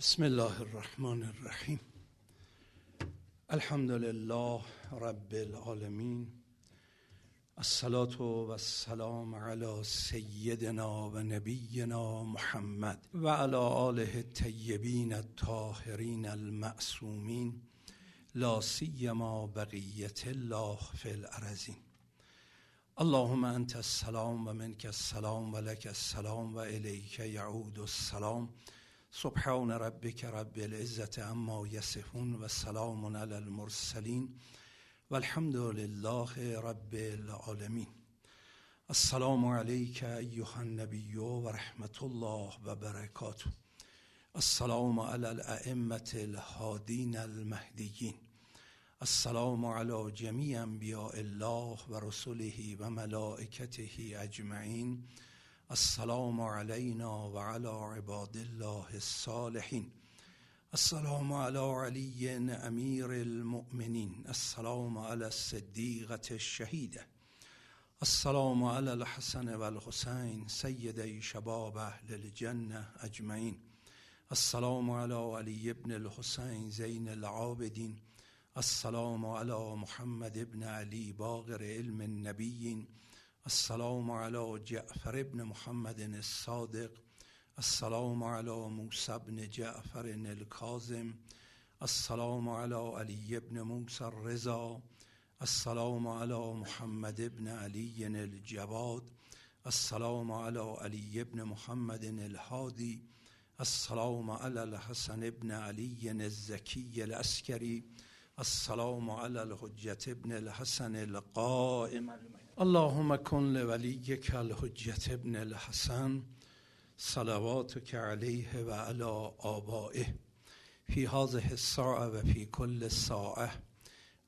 بسم الله الرحمن الرحیم. الحمد لله رب العالمین. الصلاة و السلام علی سیدنا و نبینا محمد و علی آله الطیبین الطاهرین المعصومین. لا سیما بقیت الله فی الارضین. اللهم انت السلام و منک السلام و لک السلام و الیک یعود السلام. سبحان ربك رب العزة عما يصفون و سلام علی المرسلین و الحمد لله رب العالمین. السلام علیک ایها النبی و رحمت الله و برکاته. السلام علی الائمة الهادین المهدیین. السلام علی جمیع انبیاء الله و رسله و اجمعین. السلام علينا وعلى عباد الله الصالحين. السلام على علي أمير المؤمنين. السلام على الصديقة الشهيدة. السلام على الحسن والحسين سيدي شباب أهل الجنة أجمعين. السلام على علي بن الحسين زين العابدين. السلام على محمد بن علي باغر علم النبيين. السلام على جعفر بن محمد الصادق السلام على موسى بن جعفر الكاظم السلام على علي بن موسى الرضا السلام على محمد بن علي الجواد السلام على علي بن محمد الهادي السلام على الحسن بن علي الزكي العسكري السلام على الحجة بن الحسن القائم. اللهم کن لولیک الحجة ابن الحسن صلواتك علیه و علی آبائه فی هذه الساعه و فی کل ساعه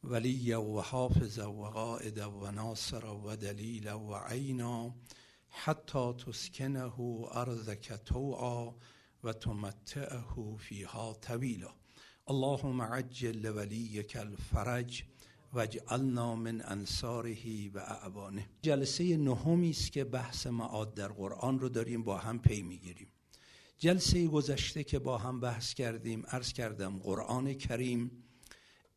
ولی و حافظ و قائد و ناصر و دلیل و عینا حتی تسکنه ارضک توعا و تمتعه فیها طویلا. اللهم عجل لولیک الفرج واجعلنا من انصاره و اعوانه. جلسه نهمی است که بحث معاد در قرآن رو داریم با هم پی می‌گیریم. جلسه گذشته که با هم بحث کردیم عرض کردم قرآن کریم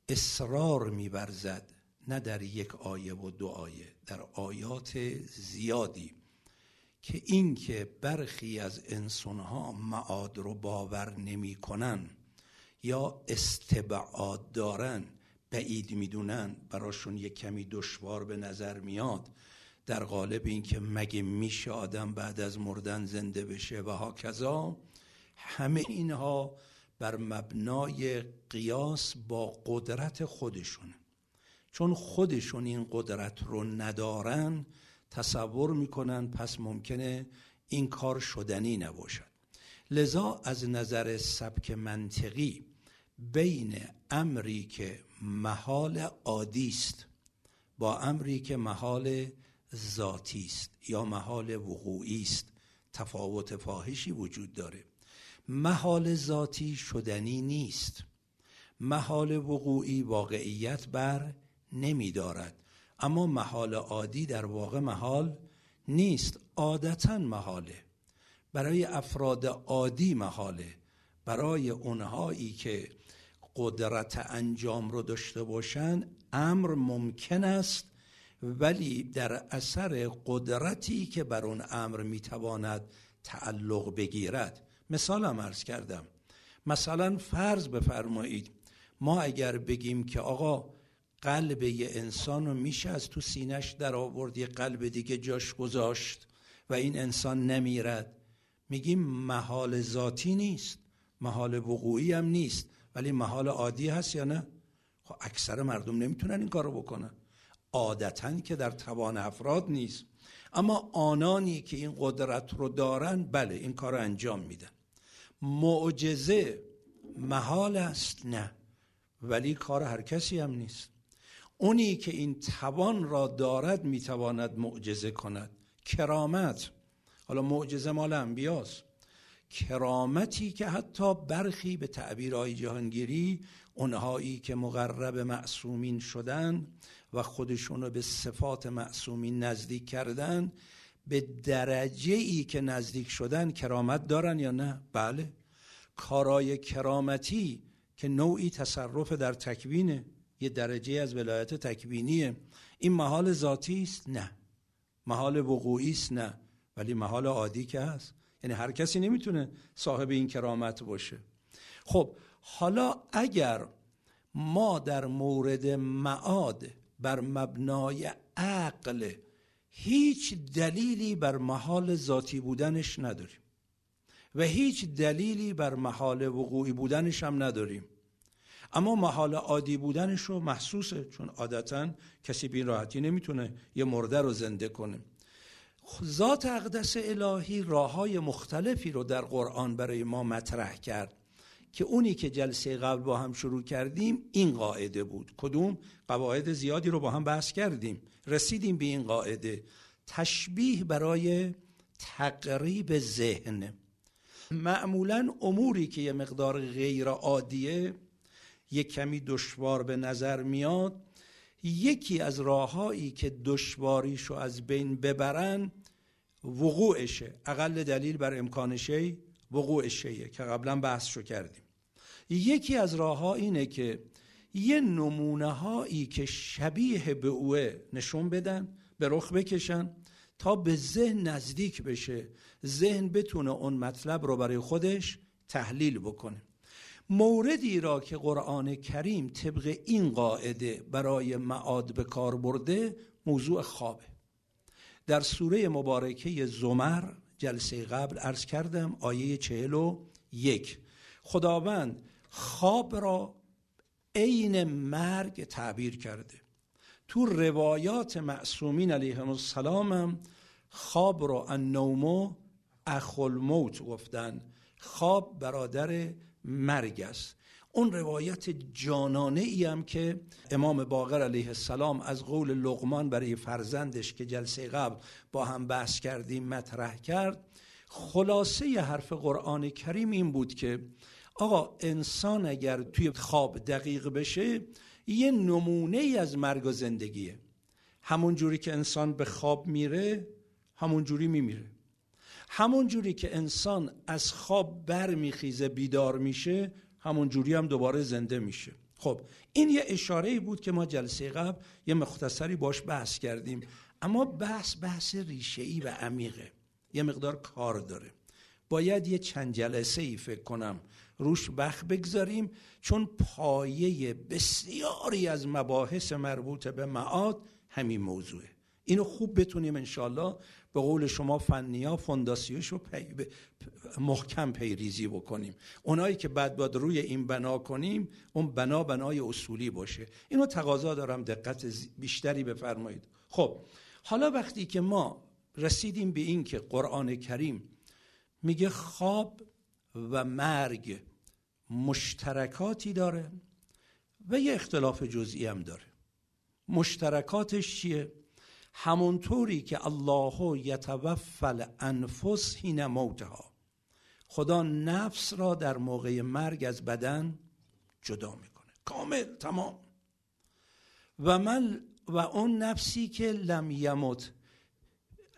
اصرار میورزد نه در یک آیه و دو آیه در آیات زیادی. که این که برخی از انسانها معاد رو باور نمی‌کنن یا استبعاد دارن بعید می‌دونن براشون یک کمی دشوار به نظر میاد. در قالب اینکه مگه میشه آدم بعد از مردن زنده بشه و هاکذا همه اینها بر مبنای قیاس با قدرت خودشون. چون خودشون این قدرت رو ندارن تصور می‌کنن پس ممکنه این کار شدنی نباشد. لذا از نظر سبک منطقی بین امری که محال عادی است با امری که محال ذاتی است یا محال وقوعی است. تفاوت فاحشی وجود داره. محال ذاتی شدنی نیست. محال وقوعی واقعیت بر نمی دارد. اما محال عادی در واقع محال نیست. عادتا محاله. برای افراد عادی محاله. برای اونهایی که قدرت انجام رو داشته باشن امر ممکن است ولی در اثر قدرتی که بر اون امر می‌تواند تعلق بگیرد. مثالم عرض کردم. مثلا فرض بفرمایید ما اگر بگیم که آقا قلب یه انسان رو میشه از تو سینش در آورد یه قلب دیگه جاش گذاشت و این انسان نمیرد. میگیم محال ذاتی نیست محال وقوعی هم نیست. ولی محال عادی هست یا نه؟ خب اکثر مردم نمی‌تونن این کارو بکنن. عادتا که در توان افراد نیست. اما آنانی که این قدرت رو دارن بله این کار رو انجام میدن. معجزه محال است نه ولی کار هر کسی هم نیست. اونی که این توان را دارد می‌تواند معجزه کند. کرامت. حالا معجزه مال انبیاست. کرامتی که حتی برخی به تعبیرهای جهانگیری اونهایی که مقرب معصومین شدن و خودشون رو به صفات معصومین نزدیک کردن به درجه ای که نزدیک شدن کرامت دارن یا نه؟ بله. کارای کرامتی که نوعی تصرف در تکوینه یه درجه از ولایت تکوینیه. این محال ذاتی است؟ نه. محال وقوعی است؟ نه. ولی محال عادی که هست. یعنی هر کسی نمی‌تونه صاحب این کرامت باشه. خب حالا اگر ما در مورد معاد بر مبنای عقل هیچ دلیلی بر محال ذاتی بودنش نداریم و هیچ دلیلی بر محال وقوعی بودنش هم نداریم. اما محال عادی بودنش رو محسوسه چون عادتا کسی به این راحتی نمی‌تونه یه مرده رو زنده کنه. ذات اقدس الهی راه های مختلفی رو در قرآن برای ما مطرح کرد که اونی که جلسه قبل با هم شروع کردیم این قاعده بود. کدوم؟ قواعد زیادی رو با هم بحث کردیم. رسیدیم به این قاعده. تشبیه برای تقریب ذهن. معمولا اموری که یه مقدار غیر عادیه یک کمی دشوار به نظر میاد. یکی از راههایی که دشواریشو از بین ببرن وقوعشه. اقل دلیل بر امکان شی وقوع که قبلا بحث کردیم. یکی از راه ها اینه که یه نمونه هایی که شبیه به اوه نشون بدن به رخ بکشن تا به ذهن نزدیک بشه. ذهن بتونه اون مطلب رو برای خودش تحلیل بکنه. موردی را که قرآن کریم طبق این قاعده برای معاد به کار برده موضوع خوابه. در سوره مبارکه زمر جلسه قبل عرض کردم آیه چهل و یک. خداوند خواب را عین مرگ تعبیر کرده. تو روایات معصومین علیهم السلام هم خواب را النوم اخل موت گفتن. خواب برادر مرگ است. اون روایت جانانه ای هم که امام باقر علیه السلام از قول لغمان برای فرزندش که جلسه قبل با هم بحث کردیم مطرح کرد خلاصه حرف قرآن کریم این بود که آقا انسان اگر توی خواب دقیق بشه یه نمونه ای از مرگ و زندگیه. همون جوری که انسان به خواب میره همون جوری میمیره. همون جوری که انسان از خواب برمیخیزه بیدار میشه همون جوری هم دوباره زنده میشه. خب این یه اشاره بود که ما جلسه قبل یه مختصری باش بحث کردیم. اما بحث بحث ریشه و عمیقه. یه مقدار کار داره. باید یه چند جلسه ای فکر کنم روش وقت بگذاریم چون پایه بسیاری از مباحث مربوط به معاد همین موضوعه. اینو خوب بتونیم انشالله به قول شما فنیا فونداسیوش رو پی محکم پیریزی بکنیم. اونایی که بعد باید روی این بنا کنیم اون بنا بنای اصولی باشه. اینو تقاضا دارم دقت بیشتری بفرمایید. خب حالا وقتی که ما رسیدیم به این که قرآن کریم میگه خواب و مرگ مشترکاتی داره و یه اختلاف جزئی هم داره. مشترکاتش چیه؟ همونطوری که الله یتوفل انفس هین موتها. خدا نفس را در موقع مرگ از بدن جدا می‌کنه. کامل تمام. و من و اون نفسی که لم یمت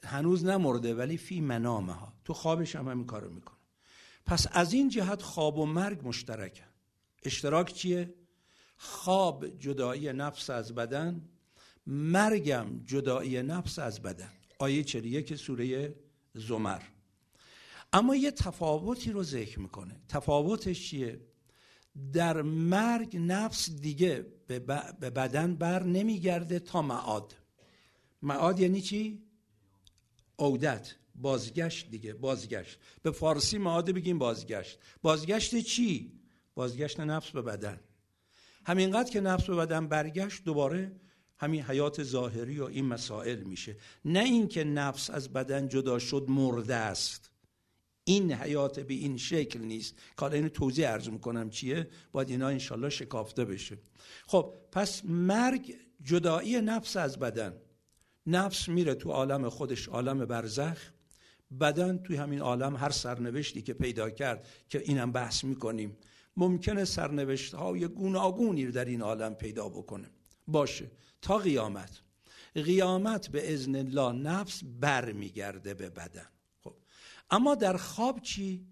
هنوز نمرده ولی فی منامه ها تو خوابش هم همین کارو می‌کنه. پس از این جهت خواب و مرگ مشترکه اشتراک چیه؟ خواب جدایی نفس از بدن مرگم جدایی نفس از بدن. آیه 41 سوره زمر. اما یه تفاوتی رو ذکر می‌کنه. تفاوتش چیه؟ در مرگ نفس دیگه به بدن بر نمیگرده تا معاد. معاد یعنی چی؟ عودت بازگشت دیگه بازگشت. به فارسی معاد بگیم بازگشت. بازگشت چی؟ بازگشت نفس به بدن. همینقدر که نفس به بدن برگشت دوباره همین حیات ظاهری و این مسائل میشه. نه اینکه نفس از بدن جدا شد مرده است. این حیات به این شکل نیست. که اینو توضیح عرض می‌کنم چیه؟ باید اینا انشالله شکافته بشه. خب پس مرگ جدایی نفس از بدن. نفس میره تو عالم خودش عالم برزخ. بدن توی همین عالم هر سرنوشتی که پیدا کرد که اینم بحث می‌کنیم ممکنه سرنوشت های گوناگونی در این عالم پیدا بکنه. باشه. تا قیامت. قیامت به ازن الله نفس بر میگرده به بدن. خب. اما در خواب چی؟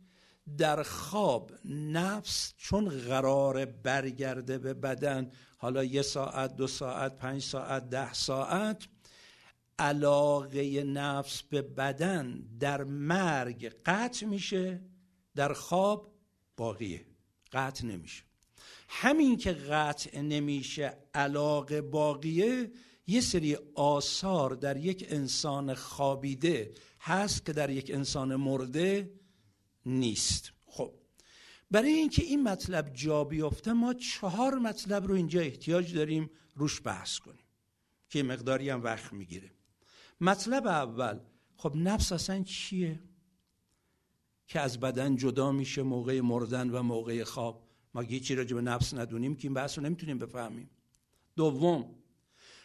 در خواب نفس چون قرار برگرده به بدن. حالا یه ساعت دو ساعت پنج ساعت ده ساعت. علاقه نفس به بدن در مرگ قطع میشه در خواب باقیه. قطع نمیشه. همین که قطع نمیشه علاقه باقیه یه سری آثار در یک انسان خوابیده هست که در یک انسان مرده نیست. خب برای اینکه این مطلب جا بیفته ما چهار مطلب رو اینجا احتیاج داریم روش بحث کنیم که مقداری هم وقت می‌گیره. مطلب اول خب نفس اصلا چیه؟ که از بدن جدا میشه موقع مردن و موقع خواب. ما چی راجع به نفس ندونیم که این بحث رو نمی‌تونیم بفهمیم. دوم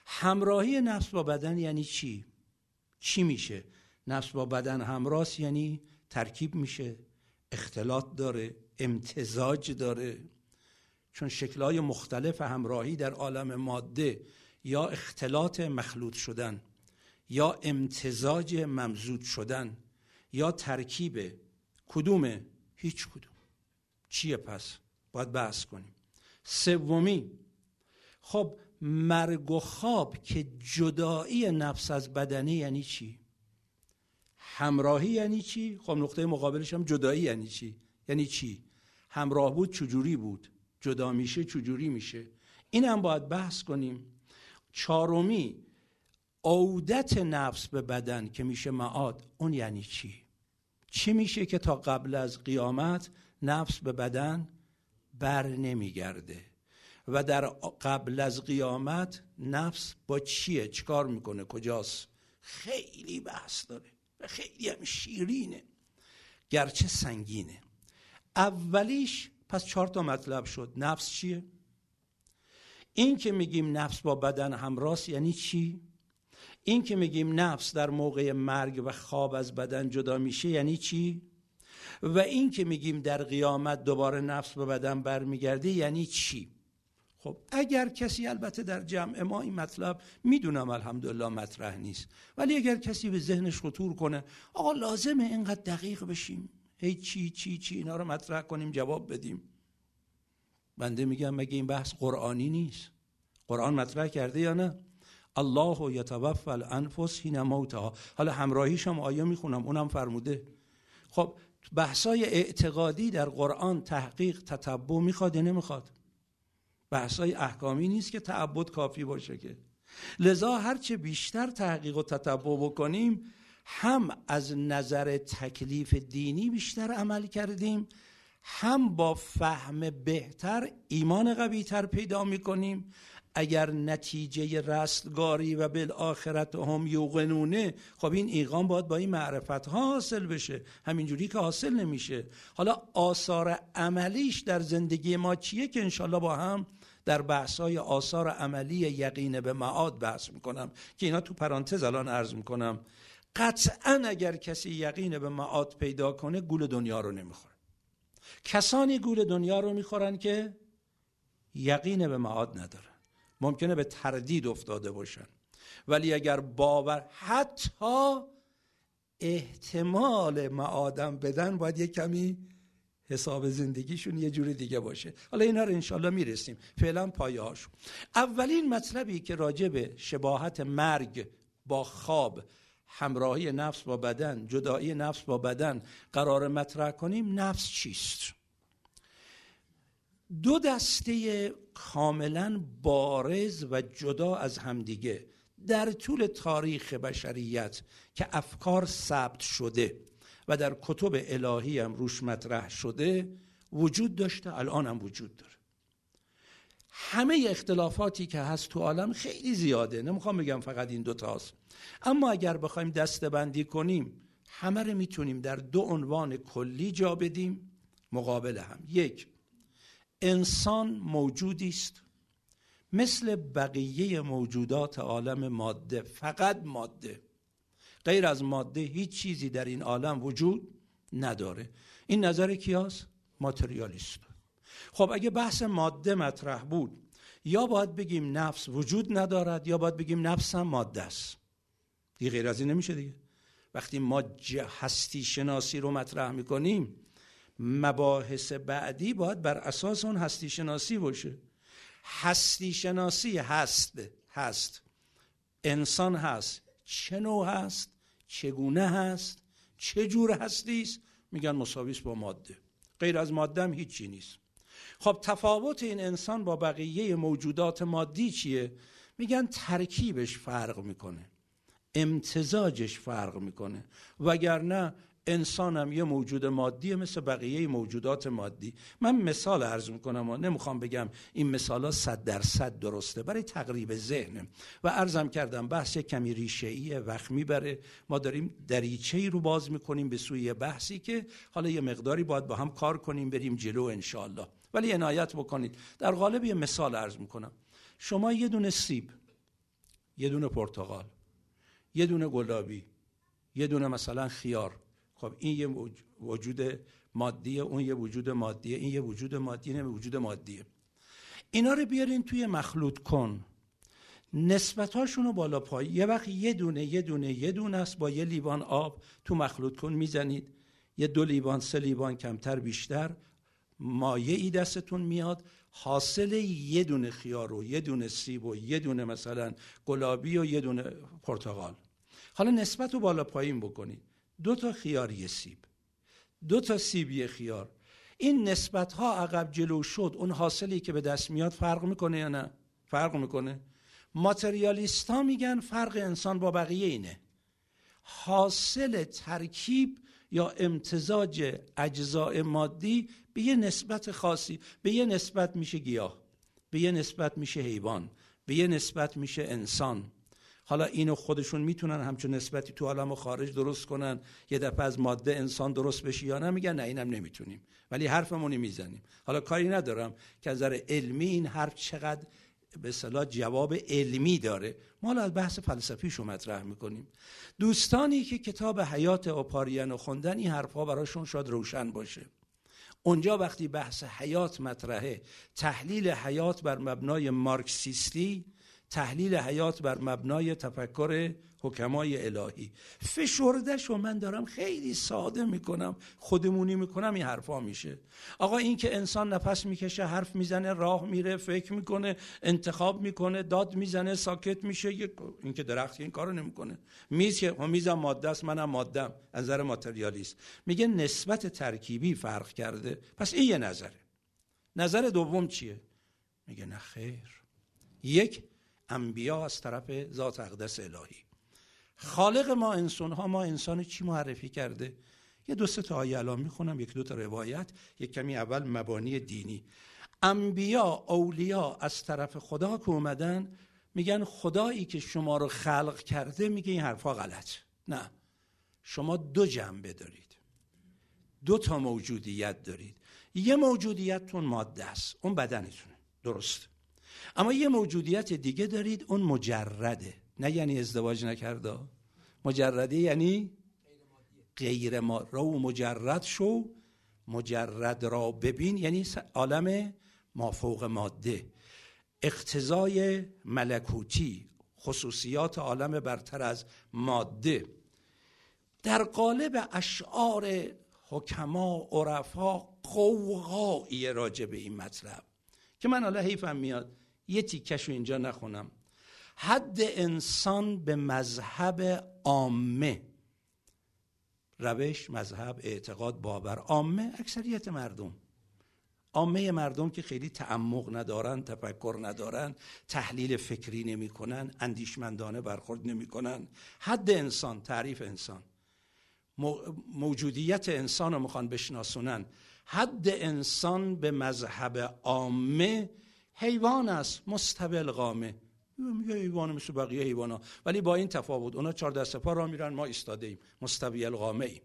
همراهی نفس با بدن یعنی چی؟ چی میشه؟ نفس با بدن همراست یعنی ترکیب میشه اختلاط داره امتزاج داره. چون شکلهای مختلف همراهی در عالم ماده یا اختلاط مخلوط شدن یا امتزاج ممزود شدن یا ترکیب کدومه؟ هیچ کدوم. چیه پس؟ باید بحث کنیم. سومی خب مرگ و خواب که جدایی نفس از بدنی یعنی چی؟ همراهی یعنی چی؟ خب نقطه مقابلش هم جدایی یعنی چی؟ یعنی چی؟ همراه بود چجوری بود؟ جدا میشه چجوری میشه؟ این هم باید بحث کنیم. چهارمی عودت نفس به بدن که میشه معاد اون یعنی چی؟ چی میشه که تا قبل از قیامت نفس به بدن بر نمیگرده. و در قبل از قیامت نفس با چیه؟ چیکار می‌کنه؟ کجاست؟ خیلی بحث داره و خیلی هم شیرینه. گرچه سنگینه. اولیش پس چهار تا مطلب شد. نفس چیه؟ این که میگیم نفس با بدن همراست یعنی چی؟ این که میگیم نفس در موقع مرگ و خواب از بدن جدا میشه یعنی چی؟ و این که میگیم در قیامت دوباره نفس به بدن برمیگرده یعنی چی؟ خب اگر کسی البته در جمع ما این مطلب می‌دونم الحمدلله مطرح نیست ولی اگر کسی به ذهنش خطور کنه آقا لازمه اینقدر دقیق بشیم. هی چی چی چی اینا رو مطرح کنیم جواب بدیم. بنده میگم مگه این بحث قرآنی نیست؟ قرآن مطرح کرده یا نه؟ الله یتوفى الانفس حین موتها. حالا همراهیش هم آیه می‌خونم؟ اونم فرموده. خب بحثای اعتقادی در قرآن تحقیق تتبع می‌خواد یا نمی‌خواد؟ بحثای احکامی نیست که تعبد کافی باشه که. لذا هرچه بیشتر تحقیق و تتبع بکنیم هم از نظر تکلیف دینی بیشتر عمل کردیم هم با فهم بهتر ایمان قویتر پیدا می‌کنیم اگر نتیجه رستگاری و بالآخرت هم یوقنونه خب این ایقان باید با این معرفت ها حاصل بشه. همینجوری که حاصل نمیشه. حالا آثار عملیش در زندگی ما چیه که انشالله با هم در بحث های آثار عملی یقین به معاد بحث می‌کنم. که اینا تو پرانتز الان عرض می‌کنم. قطعا اگر کسی یقین به معاد پیدا کنه گول دنیا رو نمی‌خوره. کسانی گول دنیا رو می‌خورن که یقین به معاد ندارن. ممکنه به تردید افتاده باشن. ولی اگر باور حتی احتمال معادم بدن باید یه کمی حساب زندگیشون یه جور دیگه باشه. حالا اینا رو انشالله می‌رسیم. فعلا پایه هاشون. اولین مطلبی که راجع به شباهت مرگ با خواب همراهی نفس با بدن جدایی نفس با بدن قرار مطرح کنیم نفس چیست؟ دو دسته کاملا بارز و جدا از همدیگه. در طول تاریخ بشریت که افکار ثبت شده و در کتب الهی هم روش مطرح شده وجود داشته الان هم وجود داره. همه اختلافاتی که هست تو عالم خیلی زیاده. نمی‌خوام بگم فقط این دوتاست اما اگر بخوایم دسته کنیم همه رو می‌تونیم در دو عنوان کلی جا بدیم مقابل هم. یک انسان موجودی است. مثل بقیه موجودات عالم ماده فقط ماده. غیر از ماده هیچ چیزی در این عالم وجود نداره. این نظر کیاس؟ ماتریالیست خب اگه بحث ماده مطرح بود یا باید بگیم نفس وجود ندارد یا باید بگیم نفس هم ماده است. دیگه غیر از این نمیشه دیگه. وقتی ما هستی شناسی رو مطرح می‌کنیم مباحث بعدی باید بر اساس اون هستی شناسی باشه. هستی شناسی هست هست. انسان هست. چه نوع هست؟ چگونه هست؟ چه جور هستی است میگن مساویس با ماده. غیر از ماده هم هیچی نیست. خب تفاوت این انسان با بقیه موجودات مادی چیه؟ میگن ترکیبش فرق می‌کنه. امتزاجش فرق می‌کنه. وگرنه انسانم یه موجود مادیه مثل بقیه موجودات مادی. من مثال عرض می‌کنم و نمی‌خوام بگم این مثال ها صد درصد درسته برای تقریب ذهنم و عرضم کردم بحث کمی ریشه وقت می‌بره. ما داریم دریچه ای رو باز می‌کنیم به سوی بحثی که حالا یه مقداری باید با هم کار کنیم بریم جلو انشالله ولی عنایت بکنید. در قالب یه مثال عرض می‌کنم. شما یه دونه سیب یه دونه پرتقال یه دونه گلابی یه دونه مثلا خیار خب این یه وجود مادیه اون یه وجود مادیه این یه وجود مادیه این وجود مادیه اینا رو بیارین توی مخلوط کن. نسبت رو بالا پای. یه وقت یه دونه یه دونه یه دونه است با یه لیوان آب تو مخلوط کن می‌زنید. یه دو لیوان سه لیوان کمتر بیشتر. مایه ای دستتون میاد. حاصل یه دونه خیار و یه دونه سیب و یه دونه مثلا گلابی و یه دونه پرتقال. حالا نسبت رو بالا پایین بکنید. دو تا خیار یه سیب دو تا سیب یه خیار. این نسبت ها عقب جلو شد اون حاصلی که به دست میاد فرق می‌کنه یا نه؟ فرق می‌کنه. ماتریالیست ها میگن فرق انسان با بقیه اینه. حاصل ترکیب یا امتزاج اجزاء مادی به یه نسبت خاصی به یه نسبت میشه گیاه به یه نسبت میشه حیوان به یه نسبت میشه انسان. حالا اینو خودشون می‌تونن همچون نسبتی تو عالم خارج درست کنن یه دفعه از ماده انسان درست بشه یا نه میگن نه اینم نمی‌تونیم. ولی حرفمونی می‌زنیم. حالا کاری ندارم که از نظر علمی این حرف چقدر به صلاح جواب علمی داره. ما از بحث فلسفیشو مطرح می‌کنیم. دوستانی که کتاب حیات رو خوندن این حرفها براشون شاید روشن باشه. اونجا وقتی بحث حیات مطرحه تحلیل حیات بر مبنای مارکسیستی تحلیل حیات بر مبنای تفکر حکمای الهی. فشردش و من دارم خیلی ساده می‌کنم خودمونی می‌کنم این حرفا میشه. آقا این که انسان نفس می‌کشه حرف می‌زنه راه میره فکر می‌کنه انتخاب می‌کنه داد می‌زنه ساکت میشه این که درخت این کارو نمی‌کنه. میز که میزم ماده است منم مادم از نظر ماتریالیست. میگه نسبت ترکیبی فرق کرده. پس این یه نظره. نظر دوم چیه؟ میگه نه خیر. یک انبیا از طرف ذات اقدس الهی. خالق ما انسان ها ما انسان چی معرفی کرده؟ یه دو سه تا آیه الان می‌خونم یک دو تا روایت یک کمی اول مبانی دینی. انبیا اولیا از طرف خدا که اومدن میگن خدایی که شما رو خلق کرده میگه این حرفا غلط. نه. شما دو جنبه دارید دو تا موجودیت دارید. یه موجودیتتون ماده است. اون بدنتونه. درست. اما یه موجودیت دیگه دارید اون مجرده. نه یعنی ازدواج نکرده. مجرده یعنی غیر ما رو مجرد شو مجرد را ببین. یعنی عالم مافوق ماده. اقتضای ملکوتی خصوصیات عالم برتر از ماده. در قالب اشعار حکما عرفا قوقایی راجع به این مطلب. که من حالا حیفم میاد. یه تیکش رو اینجا نخونم. حد انسان به مذهب عامه. روش مذهب اعتقاد باور. عامه اکثریت مردم. عامه مردم که خیلی تعمق ندارن تفکر ندارن تحلیل فکری نمی‌کنن اندیشمندانه برخورد نمی‌کنن. حد انسان تعریف انسان. موجودیت انسان رو می‌خوان بشناسونن. حد انسان به مذهب عامه حیوان است مستبل قامه. میگه حیوان مثل بقیه حیوانا. ولی با این تفاوت اونا چهار دست پا را میرن ما ایستاده ایم مستوی القامه ایم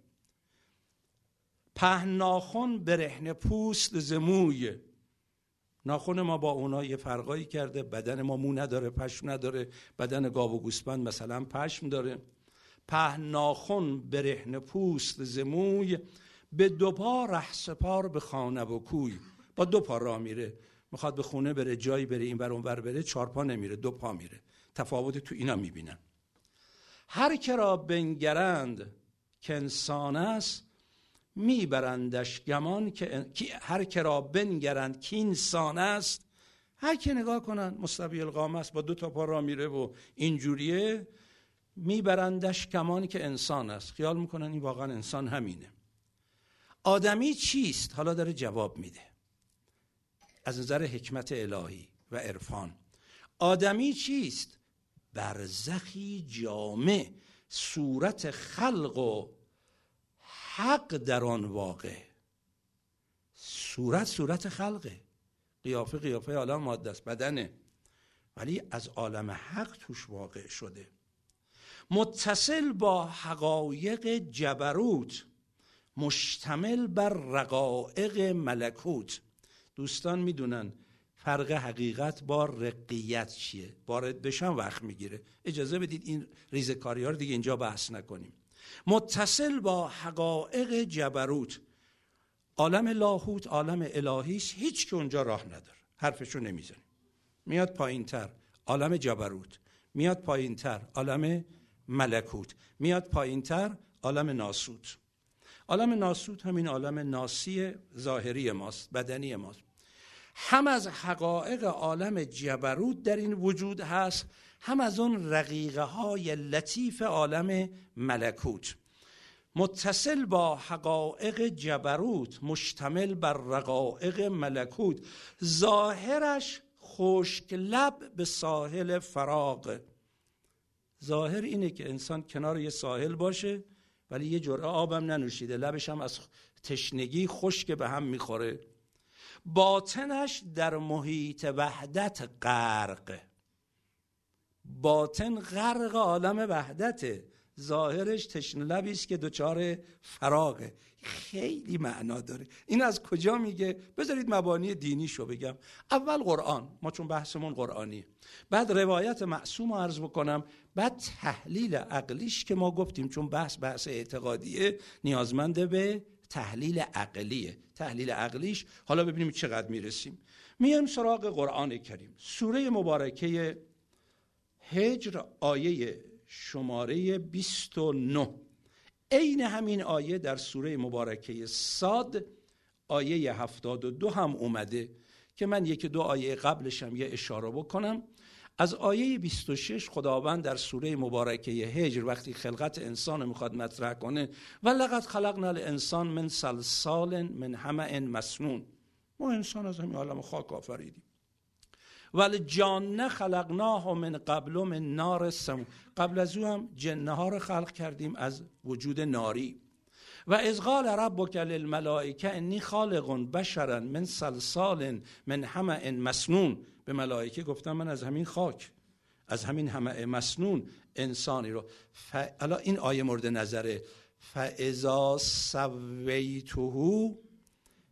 پهن برهن پوست زموی. ناخن ما با اونا یه فرقایی کرده. بدن ما مو نداره پشم نداره. بدن گاو و گوسفند مثلا پشم داره. پهن ناخن برهن پوست زموی. به دو پا ره سپار به خانه و کوی. با دو پا را میره. می‌خواد به خونه بره جایی بره این بر اون بر بره چهار پا نمیره دو پا میره. تفاوت تو اینا می‌بینن هر که را بنگرند که انسان است میبرندش گمان که هر که را بنگرند که این سانه است هر که نگاه کنن مستوی القامه است با دو تا پا را میره و اینجوریه میبرندش گمان که انسان است. خیال می‌کنن این واقعا انسان همینه. آدمی چیست؟ حالا داره جواب میده. از نظر حکمت الهی و عرفان. آدمی چیست؟ برزخی جامع صورت خلق و حق در آن واقع. صورت صورت خلقه. قیافه قیافه عالم ماده است بدنه. ولی از عالم حق توش واقع شده. متصل با حقایق جبروت مشتمل بر رقائق ملکوت. دوستان می‌دونن فرق حقیقت با رقیت چیه. وارد بشم وقت می‌گیره. اجازه بدید این ریزکاری ها رو دیگه اینجا بحث نکنیم. متصل با حقایق جبروت. عالم لاهوت عالم الهیش هیچ که اونجا راه نداره. حرفشو نمی‌زنیم. میاد پایین تر عالم جبروت. میاد پایین تر عالم ملکوت. میاد پایین تر عالم ناسوت. عالم ناسوت همین عالم ناسی ظاهری ماست بدنی ماست. هم از حقایق عالم جبروت در این وجود هست هم از اون رقیقه های لطیف عالم ملکوت. متصل با حقایق جبروت مشتمل بر رقایق ملکوت. ظاهرش خشک لب به ساحل فراغ. ظاهر اینه که انسان کنار یه ساحل باشه ولی یه جرعه آبم ننوشیده. لبش هم از تشنگی خشک به هم می‌خوره. باطنش در محیط وحدت غرق. باطن غرق عالم وحدته. ظاهرش تشن لبی است که دچار فراغه. خیلی معنا داره. این از کجا میگه؟ بذارید مبانی دینی شو بگم. اول قرآن. ما چون بحثمون قرآنی بعد روایت معصوم رو عرض بکنم. بعد تحلیل عقلیش که ما گفتیم. چون بحث بحث اعتقادیه نیازمنده به تحلیل عقلیه. تحلیل عقلیش حالا ببینیم چقدر می‌رسیم. میایم سراغ قرآن کریم. سوره مبارکه هجر آیه شماره 29 عین همین آیه در سوره مبارکه ساد آیه 72 هم اومده که من یکی دو آیه قبلشم یه اشاره بکنم. از آیه 26 خداوند در سوره مبارکه هجر وقتی خلقت انسان می‌خواد مطرح کنه و لقد خلقنا الانسان من سلسال من همه مسنون. ما انسان از همین عالم خاک آفریدیم. ولی جان خلقناه من قبل من نار سم قبل از او هم جنه ها رو خلق کردیم از وجود ناری. و از قال ربک للملائکه انی خالق بشرا من سلسال من همه مسنون. به ملائکه گفتم من از همین خاک از همین همه مسنون انسانی رو. ف... این آیه مورد نظره. فاذا سویته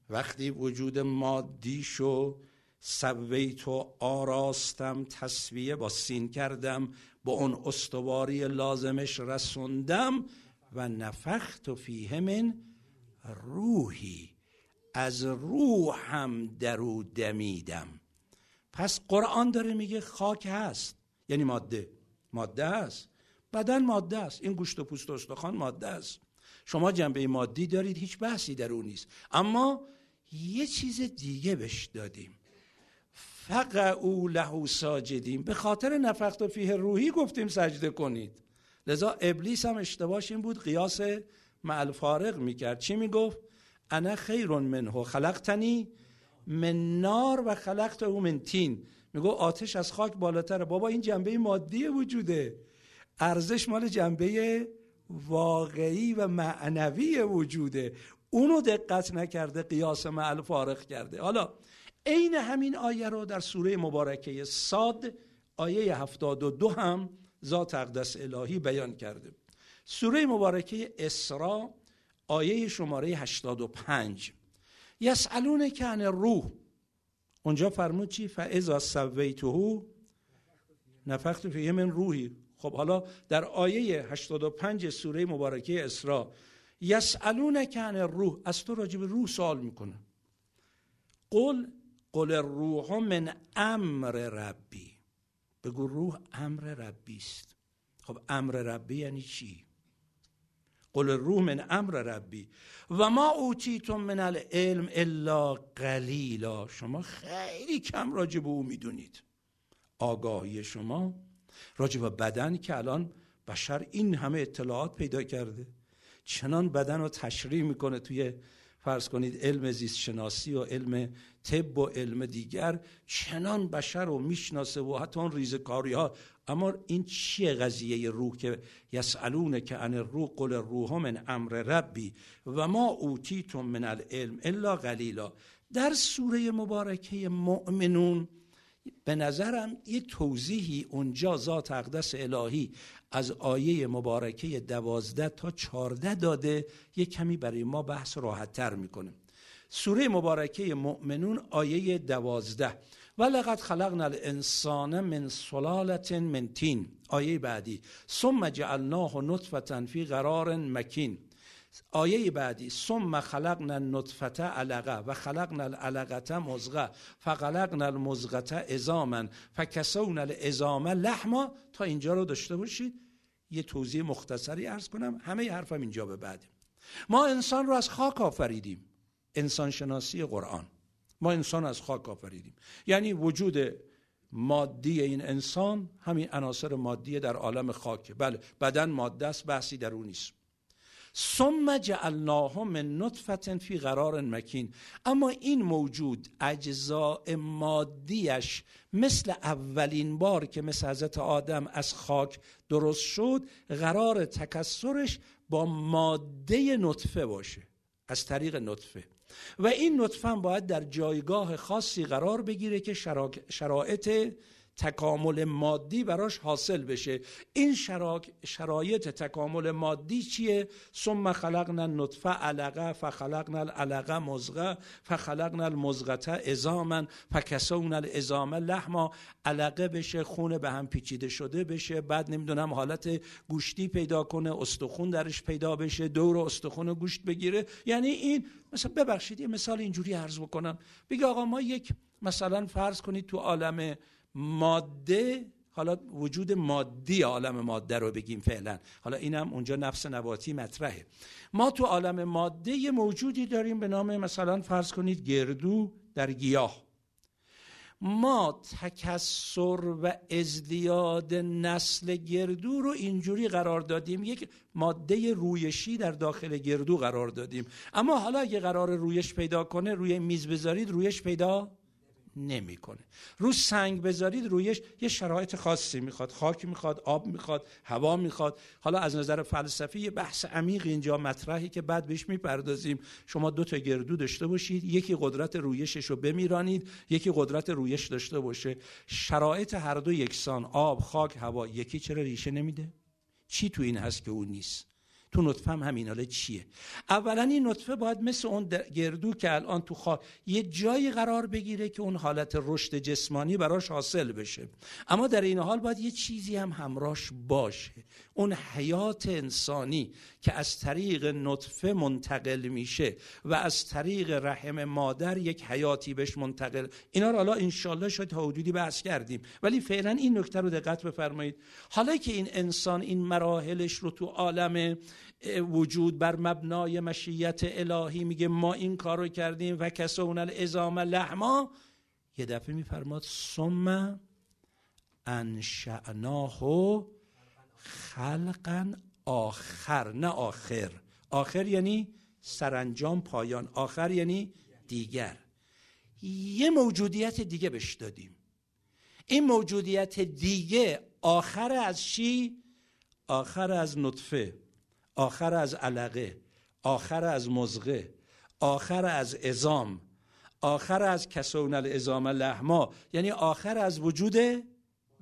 وقتی وجود مادیشو سویت و آراستم تصویه با سین کردم با اون استواری لازمش رسوندم و نفخت فیه من روحی از روحم درو دمیدم. پس قرآن داره میگه خاک هست یعنی ماده. ماده است بدن ماده است. این گوشت و پوست و استخوان ماده است. شما جنبه مادی دارید هیچ بحثی در اون نیست. اما یه چیز دیگه بش دادیم. او له ساجدین. به خاطر نفخت و فیه روحی گفتیم سجده کنید. لذا ابلیس هم اشتباهش این بود قیاس مع فارغ می‌کرد. چی می‌گفت؟ انا خیر منه خلقتنی من نار و خلقت او من تین. میگو آتش از خاک بالاتره بابا این جنبه مادی وجوده. ارزش مال جنبه واقعی و معنوی وجوده. اونو دقت نکرده قیاس مع فارغ کرده. حالا عین همین آیه رو در سوره مبارکه صاد آیه 72 هم ذات اقدس الهی بیان کرده. سوره مبارکه اسراء آیه شماره 85 یسالون کن روح اونجا فرمود چی؟ فاذا سویته نفخت فیه من روحی. خب حالا در آیه 85 سوره مبارکه اسراء یسالون کن روح از تو راجب روح سوال می‌کنه قل قل روح من امر ربی. بگو روح امر ربی است. خب امر ربی یعنی چی؟ قل روح من امر ربی. و ما اوتیتم من العلم الا قلیلا. شما خیلی کم راجع به او می‌دونید. آگاهی شما راجع به بدن که الان بشر این همه اطلاعات پیدا کرده. چنان بدن رو تشریح می‌کنه توی فرض کنید علم زیست شناسی و علم طب و علم دیگر چنان بشر رو می‌شناسه و حتی اون ریزکاری ها اما این چیه قضیه روح که یسالونه که ان روح قل روح من امر ربی و ما اوتیتم من العلم الا قلیلا. در سوره مبارکه مؤمنون به نظرم یه توضیحی اونجا ذات اقدس الهی از آیه مبارکه دوازده تا چارده داده یه کمی برای ما بحث راحتتر می‌کنه. سوره مبارکه مؤمنون آیه دوازده. ولقد خلقنا الانسان من سلالت من تین. آیه بعدی. ثم جعلناه نطفه فی قرار مکین. آیه بعدی ثم خلقنا النطفه علقه و خلقنا العلقه مزغه فخلقنا المزغه عظاما فکسونا العظام لحما. تا اینجا رو داشته باشید. یه توضیح مختصری ارز کنم. همه حرفم اینجا به بعد ما انسان رو از خاک آفریدیم. انسان شناسی قرآن. ما انسان از خاک آفریدیم. یعنی وجود مادی این انسان همین عناصر مادی در عالم خاک بله بدن ماده است بحثی در اون نیست ثم جعلناه من نطفه فی قرار مکین. اما این موجود اجزاء مادیش مثل اولین بار که مثل حضرت آدم از خاک درست شد قرار تکسرش با ماده نطفه باشه از طریق نطفه. و این نطفه باید در جایگاه خاصی قرار بگیره که شرایط تکامل مادی براش حاصل بشه. این شرایط تکامل مادی چیه؟ ثم خلقنا النطفه علقه فخلقنا العلقه مزغه فخلقنا المزغه عظاما فکسونا العظام لحما. علقه بشه خون به هم پیچیده شده بشه. بعد نمی‌دونم حالت گوشتی پیدا کنه استخون درش پیدا بشه دور استخون گوشت بگیره. یعنی این مثلا ببخشید یه مثال اینجوری عرض بکنم. بگه آقا ما یک مثلا فرض کنید تو عالم ماده حالا وجود مادی عالم ماده رو بگیم فعلا. حالا اینم اونجا نفس نباتی مطرحه. ما تو عالم ماده یه موجودی داریم به نام مثلا فرض کنید گردو در گیاه. ما تکسر و ازدیاد نسل گردو رو اینجوری قرار دادیم. یک ماده رویشی در داخل گردو قرار دادیم. اما حالا اگه قرار رویش پیدا کنه روی میز بذارید رویش پیدا نمی‌کنه. رو سنگ بذارید رویش یه شرایط خاصی می‌خواد. خاک می‌خواد آب می‌خواد هوا می‌خواد. حالا از نظر فلسفی یه بحث عمیق اینجا مطرحی که بعد بهش می‌پردازیم. شما دو تا گردو داشته باشید. یکی قدرت رویشش رو بمیرانید. یکی قدرت رویش داشته باشه. شرایط هر دو یکسان آب خاک هوا یکی چرا ریشه نمیده؟ چی تو این هست که اون نیست؟ تو نطفه هم همین حالا چیه؟ اولا این نطفه باید مثل اون گردو که الان تو خاک یه جایی قرار بگیره که اون حالت رشد جسمانی براش حاصل بشه. اما در این حال باید یه چیزی هم همراش باشه. اون حیات انسانی که از طریق نطفه منتقل میشه و از طریق رحم مادر یک حیاتی بهش منتقل. اینا رو حالا انشالله شاید تا حدودی بحث کردیم. ولی فعلا این نکته رو دقت بفرمایید. حالا که این انسان این مراحلش رو تو عالم وجود بر مبنای مشیت الهی میگه ما این کار رو کردیم و کسون الازام لحما. یه دفعه میفرماد ثم انشعناه خلقا آخر. نه آخر. آخر یعنی سرانجام پایان. آخر یعنی دیگر. یه موجودیت دیگه بش دادیم. این موجودیت دیگه آخر از چی؟ آخر از نطفه. آخر از علقه آخر از مزغه آخر از ازام آخر از کسون الازام لحما یعنی آخر از وجود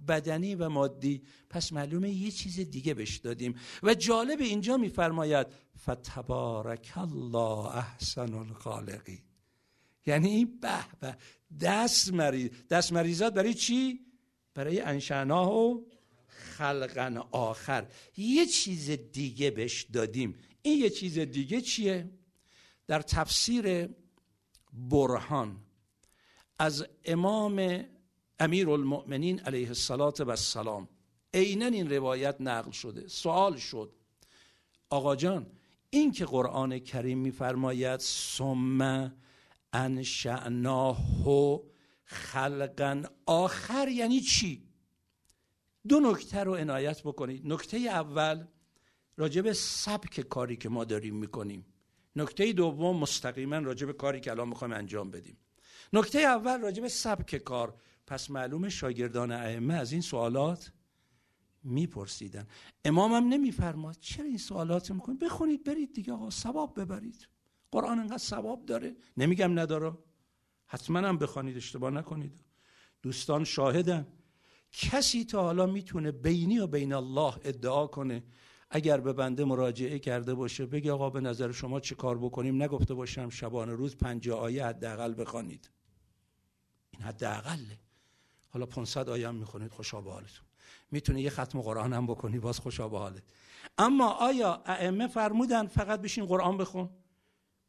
بدنی و مادی. پس معلومه یه چیز دیگه بهش دادیم. و جالب اینجا میفرماید فتبارک الله احسن الخالقی. یعنی به به دست مریض دست مریضات برای چی؟ برای انشاناه و خلقن آخر. یه چیز دیگه بهش دادیم. این یه چیز دیگه چیه؟ در تفسیر برهان از امام امیر المؤمنین علیه السلام و السلام عینا این روایت نقل شده. سوال شد آقا جان این که قرآن کریم میفرماید ثم انشعناه خلقا آخر یعنی چی؟ دو نکته رو عنایت بکنید. نکته اول راجب سبک کاری که ما داریم می‌کنیم. نکته دوم مستقیما راجب کاری که الان می‌خوایم انجام بدیم. نکته اول راجب سبک کار. پس معلوم شاگردان ائمه از این سوالات میپرسیدن. امامم نمیفرماد. چرا این سوالات می‌کنید؟ بخونید برید دیگه آقا ثواب ببرید. قرآن انقدر ثواب داره. نمیگم نداره. حتما هم بخوانید اشتباه نکنید. دوستان شاهدن. کسی تا حالا می‌تونه بینی و بین الله ادعا کنه؟ اگر به بنده مراجعه کرده باشه بگه آقا به نظر شما چه کار بکنیم؟ نگفته باشم شبانه روز پنجاه آیه حداقل بخوانید. این حداقله. حالا 500 آیه هم می‌خونید خوشا به حالتون. می‌تونه یه ختم قرآن هم بکنی باز خوشا به حالت. اما آیا ائمه فرمودن فقط بشین قرآن بخون؟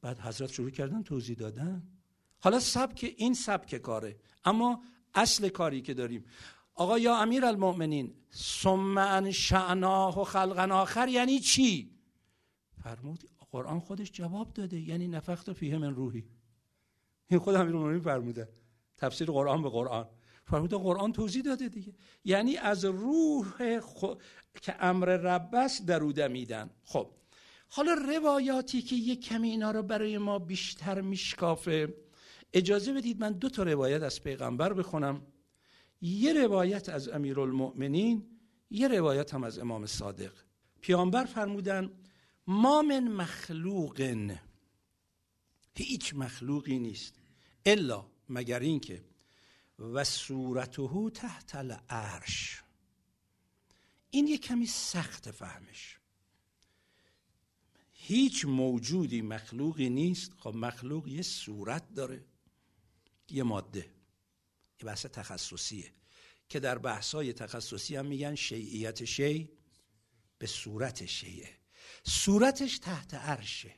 بعد حضرت شروع کردن توضیح دادن. حالا سبک این سبک کاره. اما اصل کاری که داریم آقا یا امیر المؤمنین ثم انشعناه و خلقا آخر یعنی چی؟ فرمود قرآن خودش جواب داده یعنی نفخت فیه من روحی. این خود امیر المؤمنین فرموده تفسیر قرآن به قرآن. فرموده قرآن توضیح داده دیگه. یعنی از روح خو... که امر رب است میدن خب حالا روایاتی که یک کمی اینا رو برای ما بیشتر میشکافه اجازه بدید من دو تا روایت از پیغمبر بخونم. یه روایت از امیرالمؤمنین یه روایت هم از امام صادق. پیامبر فرمودن ما من مخلوق هیچ مخلوقی نیست الا مگر اینکه و صورته تحت العرش. این یه کمی سخت فهمش. هیچ موجودی مخلوقی نیست. خب مخلوق یه صورت داره یه ماده. بحث تخصصیه که در بحثای تخصصی هم میگن شیعیت شی به صورت شیعه. صورتش تحت عرشه.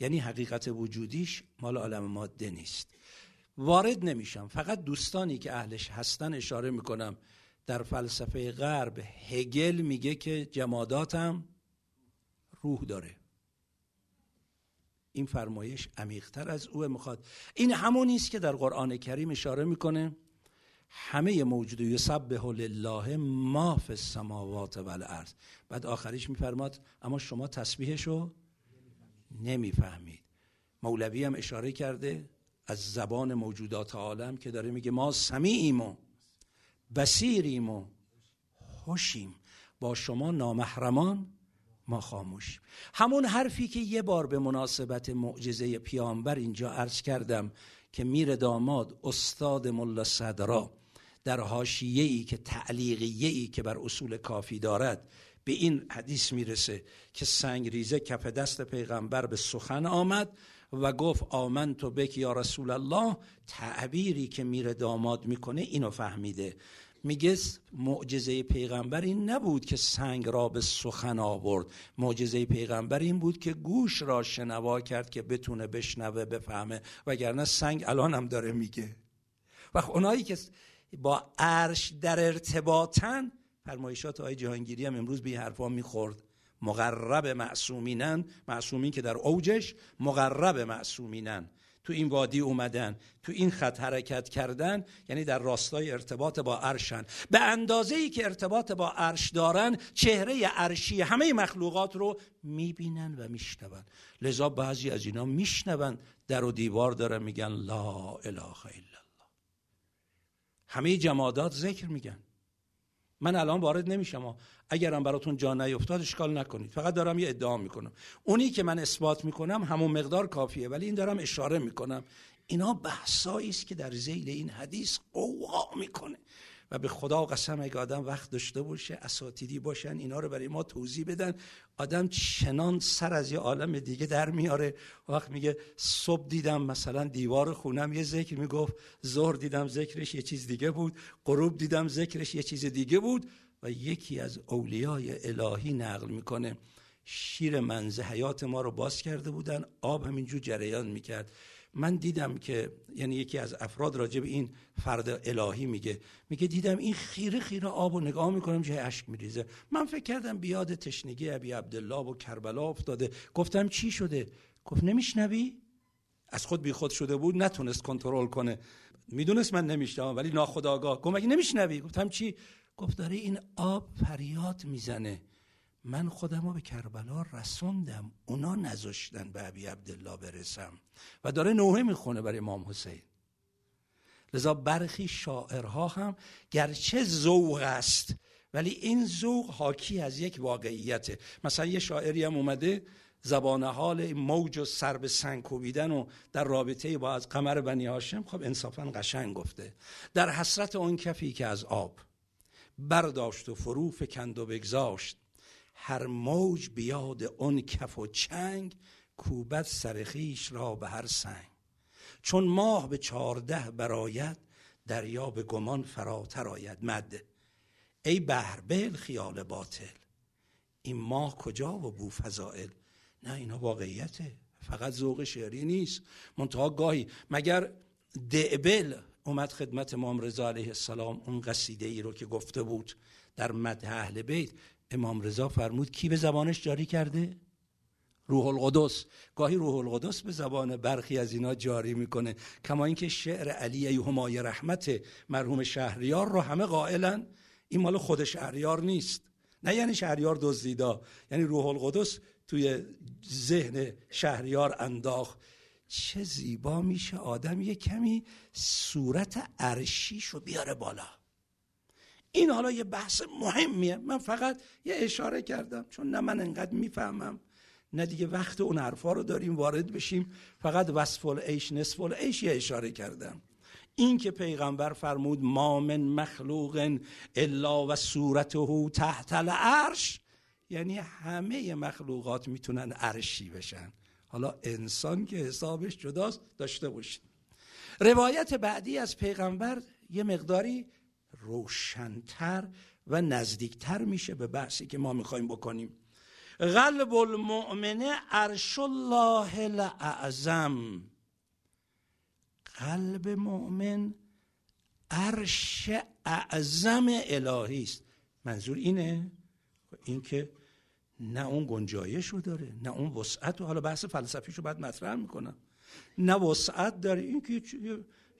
یعنی حقیقت وجودیش مال عالم ماده نیست. وارد نمیشم. فقط دوستانی که اهلش هستن اشاره می‌کنم. در فلسفه غرب هگل میگه که جماداتم روح داره. این فرمایش عمیقتر از او می‌خواد. این همونی است که در قرآن کریم اشاره می‌کنه همه موجود یسبح لله ما فی السماوات و الارض. بعد آخریش میفرماد اما شما تسبیحشو نمی‌فهمید. مولوی هم اشاره کرده از زبان موجودات عالم که داره میگه ما سمیعیم و بسیریم و خوشیم. با شما نامحرمان ما خاموش همون حرفی که یه بار به مناسبت معجزه پیامبر اینجا عرض کردم که میر داماد استاد ملا صدرا در حاشیه ای که تعلیقیه ای که بر اصول کافی دارد به این حدیث می‌رسه که سنگ ریزه کف دست پیغمبر به سخن آمد و گفت آمن تو بک یا رسول الله تعبیری که میر داماد می‌کنه اینو فهمیده. میگه معجزه پیغمبر این نبود که سنگ را به سخن آورد. معجزه پیغمبر این بود که گوش را شنوا کرد که بتونه بشنوه بفهمه. وگرنه سنگ الان هم داره میگه. و اونایی که با عرش در ارتباطن فرمایشات آقای جهانگیری هم امروز به این حرفا می‌خورد. مقرب معصومینن معصومین که در اوجش مقرب معصومینن. تو این وادی اومدن تو این خط حرکت کردن یعنی در راستای ارتباط با عرشن. به اندازه ای که ارتباط با عرش دارن چهره عرشی همه مخلوقات رو می‌بینن و میشنون. لذا بعضی از اینا میشنون در و دیوار دارن میگن لا اله الا همه جمادات ذکر میگن. من الان وارد نمیشم. اگرم براتون جا نیفتاد اشکال نکنید. فقط دارم یه ادعا می‌کنم. اونی که من اثبات می‌کنم همون مقدار کافیه ولی این دارم اشاره می‌کنم. اینا بحثایی است که در زیل این حدیث قوقا می‌کنه. و به خدا قسم اگه آدم وقت داشته باشه اساتیدی باشن اینا رو برای ما توضیح بدن. آدم چنان سر از یه عالم دیگه در میاره. وقت میگه صبح دیدم مثلا دیوار خونم یه ذکر می‌گفت ظهر دیدم ذکرش یه چیز دیگه بود غروب دیدم ذکرش یه چیز دیگه بود و یکی از اولیای الهی نقل می‌کنه. شیر منزه حیات ما رو باز کرده بودن آب همینجور جریان می‌کرد. من دیدم که یعنی یکی از افراد راجع به این فرد الهی میگه میگه دیدم این خیره خیره آب و نگاه می‌کنم جای اشک میریزه. من فکر کردم بیاد تشنگی ابی عبدالله و کربلا افتاده. گفتم چی شده؟ گفت نمیشنوی؟ از خود بی خود شده بود نتونست کنترل کنه. می‌دونست من نمیشنوم ولی ناخداگاه گفت مگه نمیشنوی؟ گفتم چی؟ گفت داره این آب فریاد می‌زنه. من خودم رو به کربلا رسوندم اونا نذاشتن به ابی عبدالله برسم. و داره نوحه می‌خونه برای امام حسین. لذا برخی شاعرها هم گرچه ذوق است ولی این ذوق حاکی از یک واقعیته. مثلا یه شاعری هم اومده زبان حال موج و سر به سنگ کوبیدن و در رابطه با از قمر بنی هاشم خب انصافا قشنگ گفته. در حسرت اون کفی که از آب برداشت و فرو فکند و بگذاشت هر موج بیاد اون کف و چنگ کوبت سرخیش را به هر سنگ. چون ماه به چارده براید دریا به گمان فراتر آید. مد. ای بهربل خیال باطل. این ماه کجا و بو فضائل؟ نه اینا واقعیته. فقط ذوق شعری نیست. منتها گاهی مگر دعبل اومد خدمت امام رضا علیه السلام اون قصیده ای رو که گفته بود در مدح اهل بیت امام رضا فرمود کی به زبانش جاری کرده؟ روح القدس گاهی روح القدس به زبان برخی از اینا جاری می‌کنه کما اینکه شعر علی همای رحمت مرحوم شهریار رو همه قائلن. این مال خود شهریار نیست. نه یعنی شهریار دزدیدا یعنی روح القدس توی ذهن شهریار انداخت. چه زیبا میشه آدم یه کمی صورت عرشیشو بیاره بالا. این حالا یه بحث مهمیه. من فقط یه اشاره کردم چون نه من انقدر می‌فهمم نه دیگه وقت اون حرفا رو داریم وارد بشیم. فقط وصف العیش نصف العیش یه اشاره کردم. این که پیغمبر فرمود ما من مخلوق الا و صورته تحت العرش. یعنی همه مخلوقات می‌تونن عرشی بشن. حالا انسان که حسابش جداست داشته باشید روایت بعدی از پیغمبر یه مقداری روشنتر و نزدیکتر میشه به بحثی که ما می‌خوایم بکنیم. قلب المؤمنه عرش الله الاعظم قلب مؤمن عرش اعظم الهی است. منظور اینه این که نه اون گنجایش رو داره نه اون وسعت و حالا بحث فلسفیش رو باید مطرح می‌کنم. نه وسعت داره این که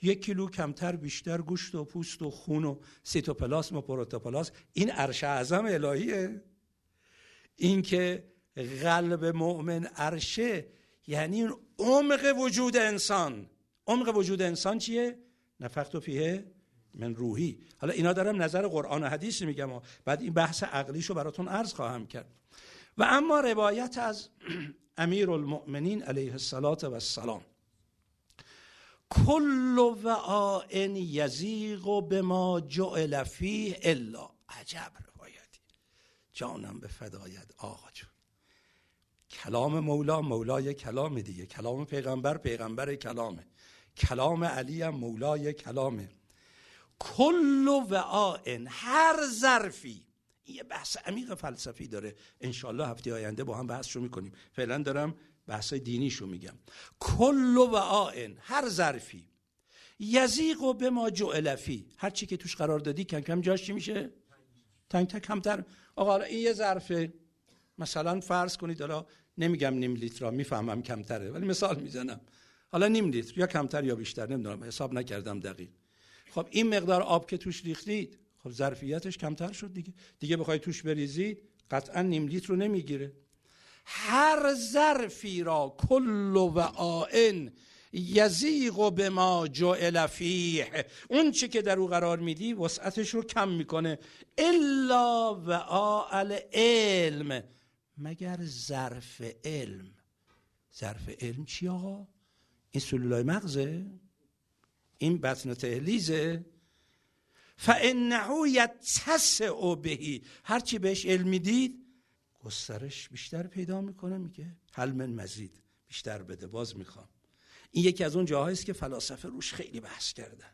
یک کیلو کمتر بیشتر گوشت و پوست و خون و سیتوپلاسم و پروتوپلاس این عرش اعظم الهیه. این که قلب مؤمن عرشه یعنی اون عمق وجود انسان. عمق وجود انسان چیه؟ نفخت و فیه من روحی. حالا اینا دارم نظر قرآن و حدیث میگم و بعد این بحث عقلیشو براتون عرض خواهم کرد. و اما روایت از امیر المؤمنین علیه السلام. کل وعاء یزیق به ما جعل فیه الا. عجب روایتی. جانم به فدایت آقا جون. کلام مولا مولای کلام دیگه. کلام پیغمبر پیغمبر کلامه. کلام علی هم مولای کلامه. کل وعاء هر ظرفی. یه بحث عمیق فلسفی داره. انشالله هفته آینده با هم بحث رو می‌کنیم. فعلا دارم بحث دینیشو میگم. کل و آن هر ظرفی. یزیق و به ما جعلفی هر چی که توش قرار دادی کم کم جاش چی میشه؟ تنگ تنگ کمتر. آقا این یه ظرفه. مثلا فرض کنید حالا نمیگم نیم لیتر می‌فهمم کمتره ولی مثال می‌زنم. حالا نیم لیتر یا کمتر یا بیشتر نمی‌دونم حساب نکردم دقیق. خب این مقدار آب که توش ریختید خب ظرفیتش کمتر شد دیگه. دیگه بخوای توش بریزید قطعا نیم لیتر رو نمی‌گیره. هر ظرفی را کل و آن یزیق به ما جعل فیه اون چی که در او قرار میدی وسعتش رو کم می‌کنه الا و آل علم مگر ظرف علم ظرف علم چی آقا؟ این سلولای مغزه؟ این بطن تهلیزه؟ فانه یتسع بهی هرچی بهش علم می‌دید گسترش بیشتر پیدا می‌کنه میگه حل من مزید بیشتر بده باز می‌خوام. این یکی از اون جاهایی است که فلاسفه روش خیلی بحث کردن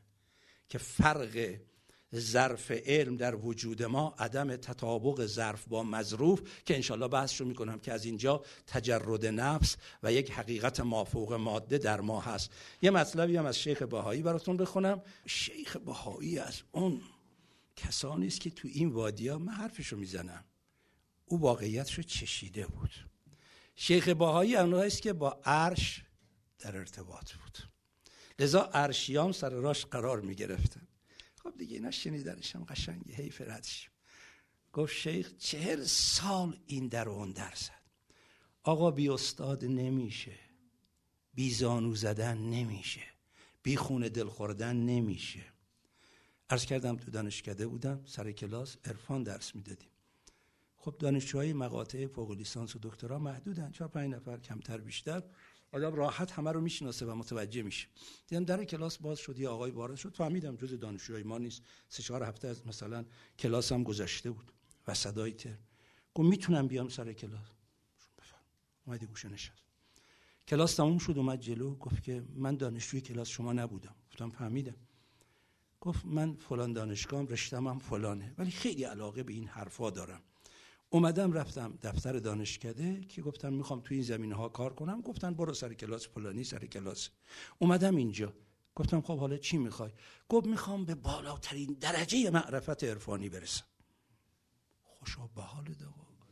که فرق ظرف علم در وجود ما عدم تطابق ظرف با مظروف که انشالله بحث رو می‌کنم که از اینجا تجرد نفس و یک حقیقت مافوق ماده در ما هست. یه مطلبی هم از شیخ بهایی براتون بخونم. شیخ بهایی از اون کسانی است که تو این وادی ها من حرفشو می‌زنم. او واقعیتش رو چشیده بود. شیخ باهایی است که با عرش در ارتباط بود. لذا عرشیان سر راش قرار می گرفتن. خب دیگه اینا شنیدنشم قشنگی حیف ردشیم گفت شیخ چهل سال این در اون در زد. آقا بی استاد نمیشه. بی زانو زدن نمیشه. بی خونه دل خوردن نمیشه. عرض کردم تو دانشکده بودم سر کلاس عرفان درس می‌دادیم. خب دانشجوهای مقاطع فوق لیسانس و دکترا محدودن. چهار پنج نفر کمتر بیشتر. آدم راحت همه رو می‌شناسه و متوجه میشه. دیدم در کلاس باز شد یه آقای وارد شد. فهمیدم جز دانشجوهای ما نیست. سه چهار هفته از مثلا کلاس هم گذشته بود و صدای تر. گفت می‌تونم بیام سر کلاس؟ اومدی گوشه نشست. کلاس تموم شد اومد جلو. گفت که من دانشجوی کلاس شما نبودم. گفتم فهمیدم. گفت من فلان دانشگاهم رشتم هم فلانه. ولی خیلی علاقه به این حرفا دارم. اومدم رفتم دفتر دانشکده که گفتم می‌خوام تو این زمینه ها کار کنم. گفتن برو سر کلاس فلانی سر کلاس. اومدم اینجا. گفتم خب حالا چی می‌خوای؟ گفت می‌خوام به بالاترین درجه معرفت عرفانی برسم. خوشا به حال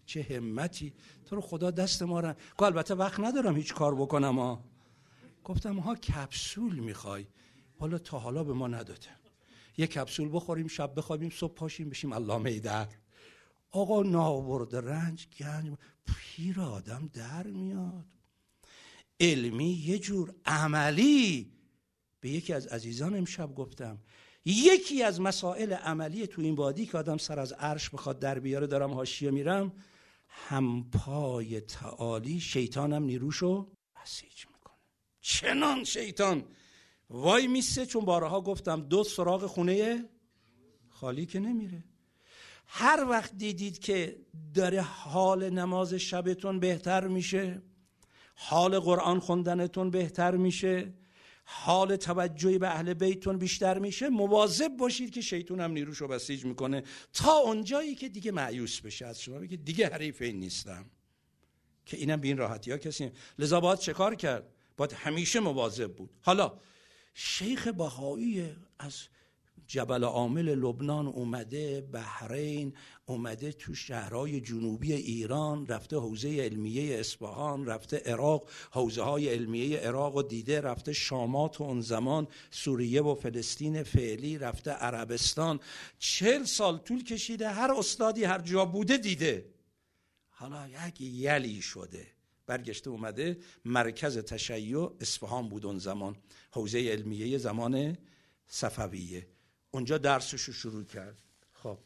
چه همتی. تو رو خدا دست ما رو البته وقت ندارم هیچ کار بکنم ها. گفتم ها کپسول می‌خوای؟ حالا تا حالا به ما نداده. یه کپسول بخوریم شب بخوابیم صبح پاشیم بشیم علامه در. آقا ناورد رنج گنج پیر آدم در میاد. علمی یه جور عملی. به یکی از عزیزان امشب گفتم یکی از مسائل عملی تو این وادی که آدم سر از عرش بخواد در بیاره دارم حاشیه میرم همپای تعالی شیطانم نیروشو بسیج می‌کنه. چنان شیطان! وای میسه چون بارها گفتم دو سراغ خونه خالی که نمیره. هر وقت دیدید که داره حال نماز شبتون بهتر میشه حال قرآن خوندنتون بهتر میشه حال توجهی به اهل بیتون بیشتر میشه مواظب باشید که شیطون هم نیروش رو بسیج می‌کنه. تا اونجایی که دیگه معیوس بشه از شما بگه دیگه حریف این نیستم. که اینم به این راحتی ها کسی لذا باید چه کار کرد؟ باید همیشه مواظب بود. حالا شیخ بهایی از جبل عامل لبنان اومده بحرین اومده تو شهرهای جنوبی ایران رفته حوزه علمیه اصفهان رفته عراق حوزه های علمیه عراق و دیده رفته شامات و اون زمان سوریه و فلسطین فعلی رفته عربستان. چل سال طول کشیده هر استادی هر جا بوده دیده. حالا یک یلی شده. برگشته اومده مرکز تشیع اصفهان بود اون زمان حوزه علمیه زمان صفویه. اونجا درسش رو شروع کرد. خب.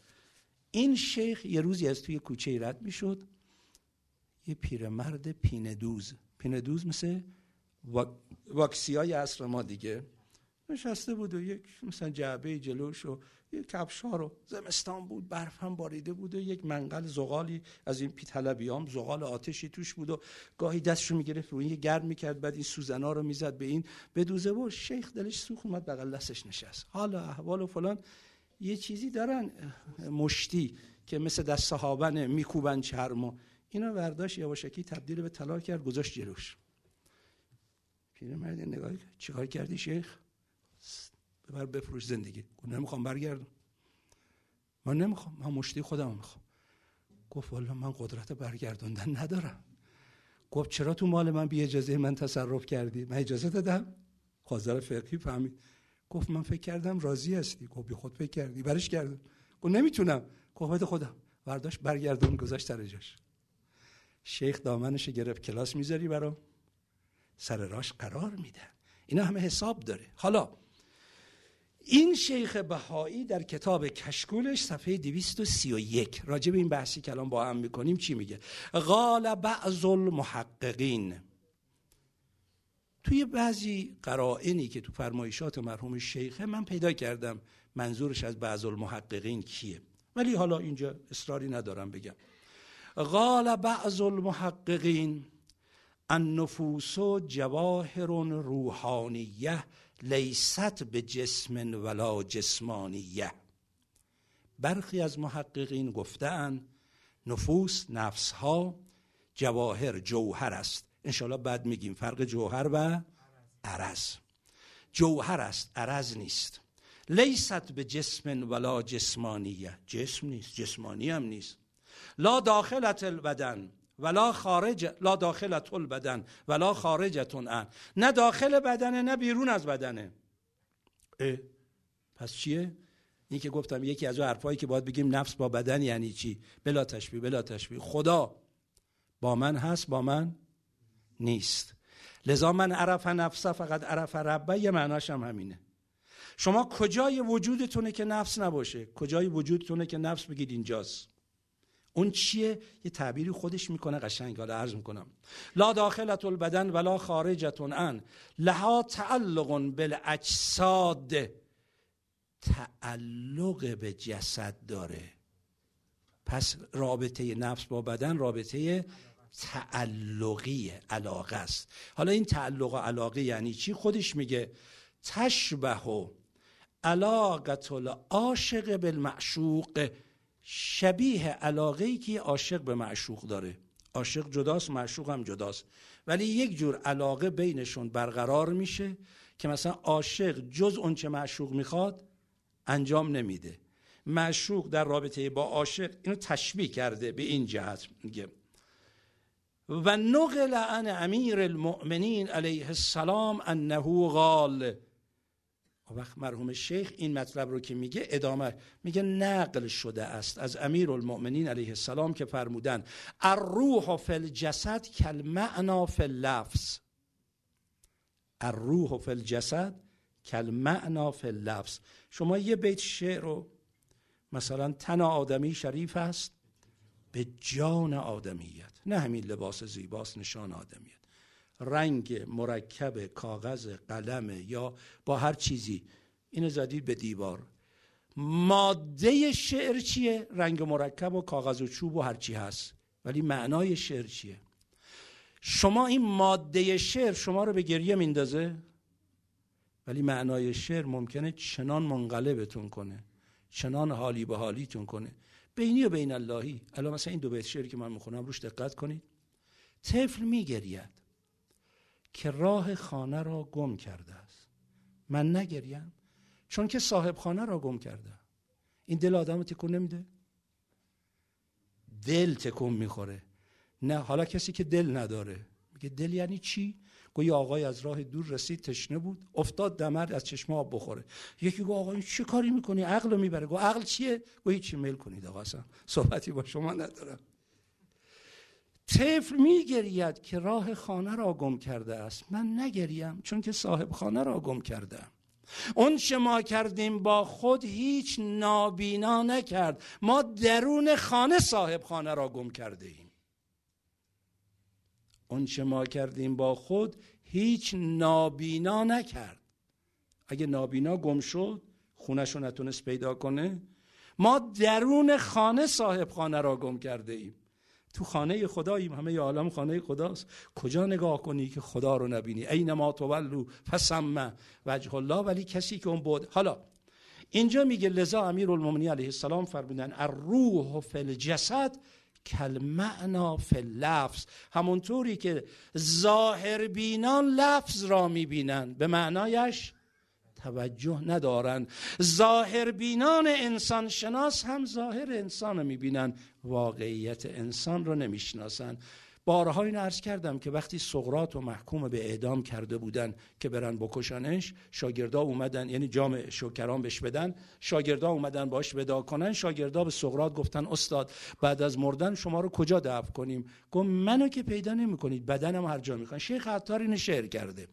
این شیخ یه روزی از توی کوچه رد می‌شد. یه پیرمرد پیندوز پیندوز مثل واکسی های عصر ما دیگه. نشسته بود و یک مثلا جعبه جلوش و یک کفشا رو. زمستان بود برف هم باریده بود و یک منقل زغالی از این پیتلبیام زغال آتشی توش بود و گاهی دستشو می‌گرفت روی گرم می‌کرد بعد این سوزنا رو می‌زد به این. بدوزه و شیخ دلش سوخ اومد بغل دستش نشست. حالا احوال و فلان یه چیزی دارن مشتی که مثل دست صحابن میکوبن چرم و اینا ورداش یواشکی تبدیل به طلا کرد گذاشت جلوش. پیرمرد نگاه چیکار کردی شیخ؟ ببر بفروش زندگی. گفت نمی‌خوام برگردم. من نمی‌خوام. من مشتی خودم می‌خوام. گفت والا من قدرت برگردوندن ندارم. گفت چرا تو مال من بی اجازه من تصرف کردی؟ من اجازه دادم. خازر فقهی فهمید. گفت من فکر کردم راضی هستی. گفت بی خود فکر کردی. برش کردم. گفت نمی‌تونم. گفت خودم. برداشت برگردون گذاشت در جاش. شیخ دامنش گرفت کلاس می‌ذاری برام. سر راش قرار میده. اینا همه حساب داره. حالا این شیخ بهایی در کتاب کشکولش صفحه 231 راجع به این بحثی که الان با هم می‌کنیم چی میگه؟ قال بعض المحققین. توی بعضی قرائنی که تو فرمایشات مرحوم شیخه من پیدا کردم منظورش از بعض المحققین کیه. ولی حالا اینجا اصراری ندارم بگم. قال بعض المحققین. النفوس جواهر روحانیه لیست به جسم ولا جسمانیه. برخی از محققین گفتن نفوس نفسها جواهر جوهر است. انشالله بعد میگیم فرق جوهر و عرض. جوهر است عرض نیست. لیست به جسم ولا جسمانیه. جسم نیست جسمانی هم نیست. لا داخلت البدن. ولا خارج لا داخلت البدن ولا خارجتون ان. نه داخل بدنه نه بیرون از بدنه. پس چیه؟ این که گفتم یکی از اون حرفایی که باید بگیم نفس با بدن یعنی چی؟ بلا تشبیه بلا تشبیه. خدا با من هست با من نیست. لذا من عرف نفسه فقط عرف ربه یه معناش هم همینه. شما کجای وجودتونه که نفس نباشه؟ کجای وجودتونه که نفس بگید اینجاست؟ اون چیه؟ یه تعبیری خودش می‌کنه قشنگ. حالا عرض می‌کنم. لا داخلت البدن ولا خارجتون ان لها تعلق بالاجساد تعلق به جسد داره. پس رابطه نفس با بدن رابطه تعلقی علاقه است. حالا این تعلق و علاقه یعنی چی؟ خودش میگه تشبه و علاقت العاشق بالمعشوق. شبیه علاقه ای که عاشق به معشوق داره. عاشق جداست معشوق هم جداست. ولی یک جور علاقه بینشون برقرار میشه که مثلا عاشق جز اون چه معشوق می‌خواد انجام نمیده. معشوق در رابطه با عاشق اینو تشبیه کرده به این جهت میگه. و نقل عن امیر المؤمنین علیه السلام انه قال وقت مرحوم شیخ این مطلب رو که میگه ادامه میگه نقل شده است از امیر المؤمنین علیه السلام که فرمودن الروح فی الجسد کالمعنا فی اللفظ. الروح فی الجسد کالمعنا فی اللفظ. شما یه بیت شعر رو مثلا تن آدمی شریف است به جان آدمیت. نه همین لباس زیباست نشان آدمیت. رنگ مرکب کاغذ قلم یا با هر چیزی. اینو زدید به دیوار. ماده شعر چیه؟ رنگ مرکب و کاغذ و چوب و هر چی هست. ولی معنای شعر چیه؟ شما این ماده شعر شما رو به گریه میندازه؟ ولی معنای شعر ممکنه چنان منقلبتون کنه. چنان حالی به حالیتون کنه. بینی و بین اللهی. الان مثلا این دو بیت شعری که من می‌خونم روش دقت کنید. طفل میگرید. که راه خانه را گم کرده است. من نگریم چون که صاحب خانه را گم کرده. این دل آدم تکون نمیده؟ دل تکون می‌خوره. نه حالا کسی که دل نداره. میگه دل یعنی چی؟ گوی آقای از راه دور رسید تشنه بود افتاد دمر از چشمه آب بخوره. یکی گو آقا این چه کاری می‌کنی؟ عقل می‌بره. گو عقل چیه؟ گو چی میل کنید آقا اصلا. صحبتی با شما ندارم. طفل میگرید که راه خانه را گم کرده است. من نگریم چون که صاحب خانه را گم کرده. اون چه ما کردیم با خود هیچ نابینا نکرد. ما درون خانه صاحب خانه را گم کرده ایم اون چه ما کردیم با خود هیچ نابینا نکرد. اگه نابینا گم شد خونش رو نتونست پیدا کنه. ما درون خانه صاحب خانه را گم کرده ایم تو خانه خداییم همه عالم خانه خداست. کجا نگاه کنی که خدا رو نبینی؟ اینما تولو فسمه وجه الله ولی کسی که اون بود. حالا اینجا میگه لذا امیر المومنی علیه السلام فرمودن الروح فی الجسد کلمعنا فی اللفظ. همونطوری که ظاهر بینان لفظ را می‌بینن. به معنایش توجه ندارند. ظاهر بینان انسان شناس هم ظاهر انسان رو می‌بینن واقعیت انسان رو نمی‌شناسن بارها این عرض کردم که وقتی سقرات و محکوم به اعدام کرده بودن که برن بکشنش شاگردا اومدن یعنی جام شکران بهش بدن شاگردا اومدن باش ودا کنن شاگردا به سقرات گفتن استاد بعد از مردن شما رو کجا دفن کنیم؟ گفت منو که پیدا نمی‌کنید بدنم هر جا می‌کنن شیخ عطار اینو شعر کرده.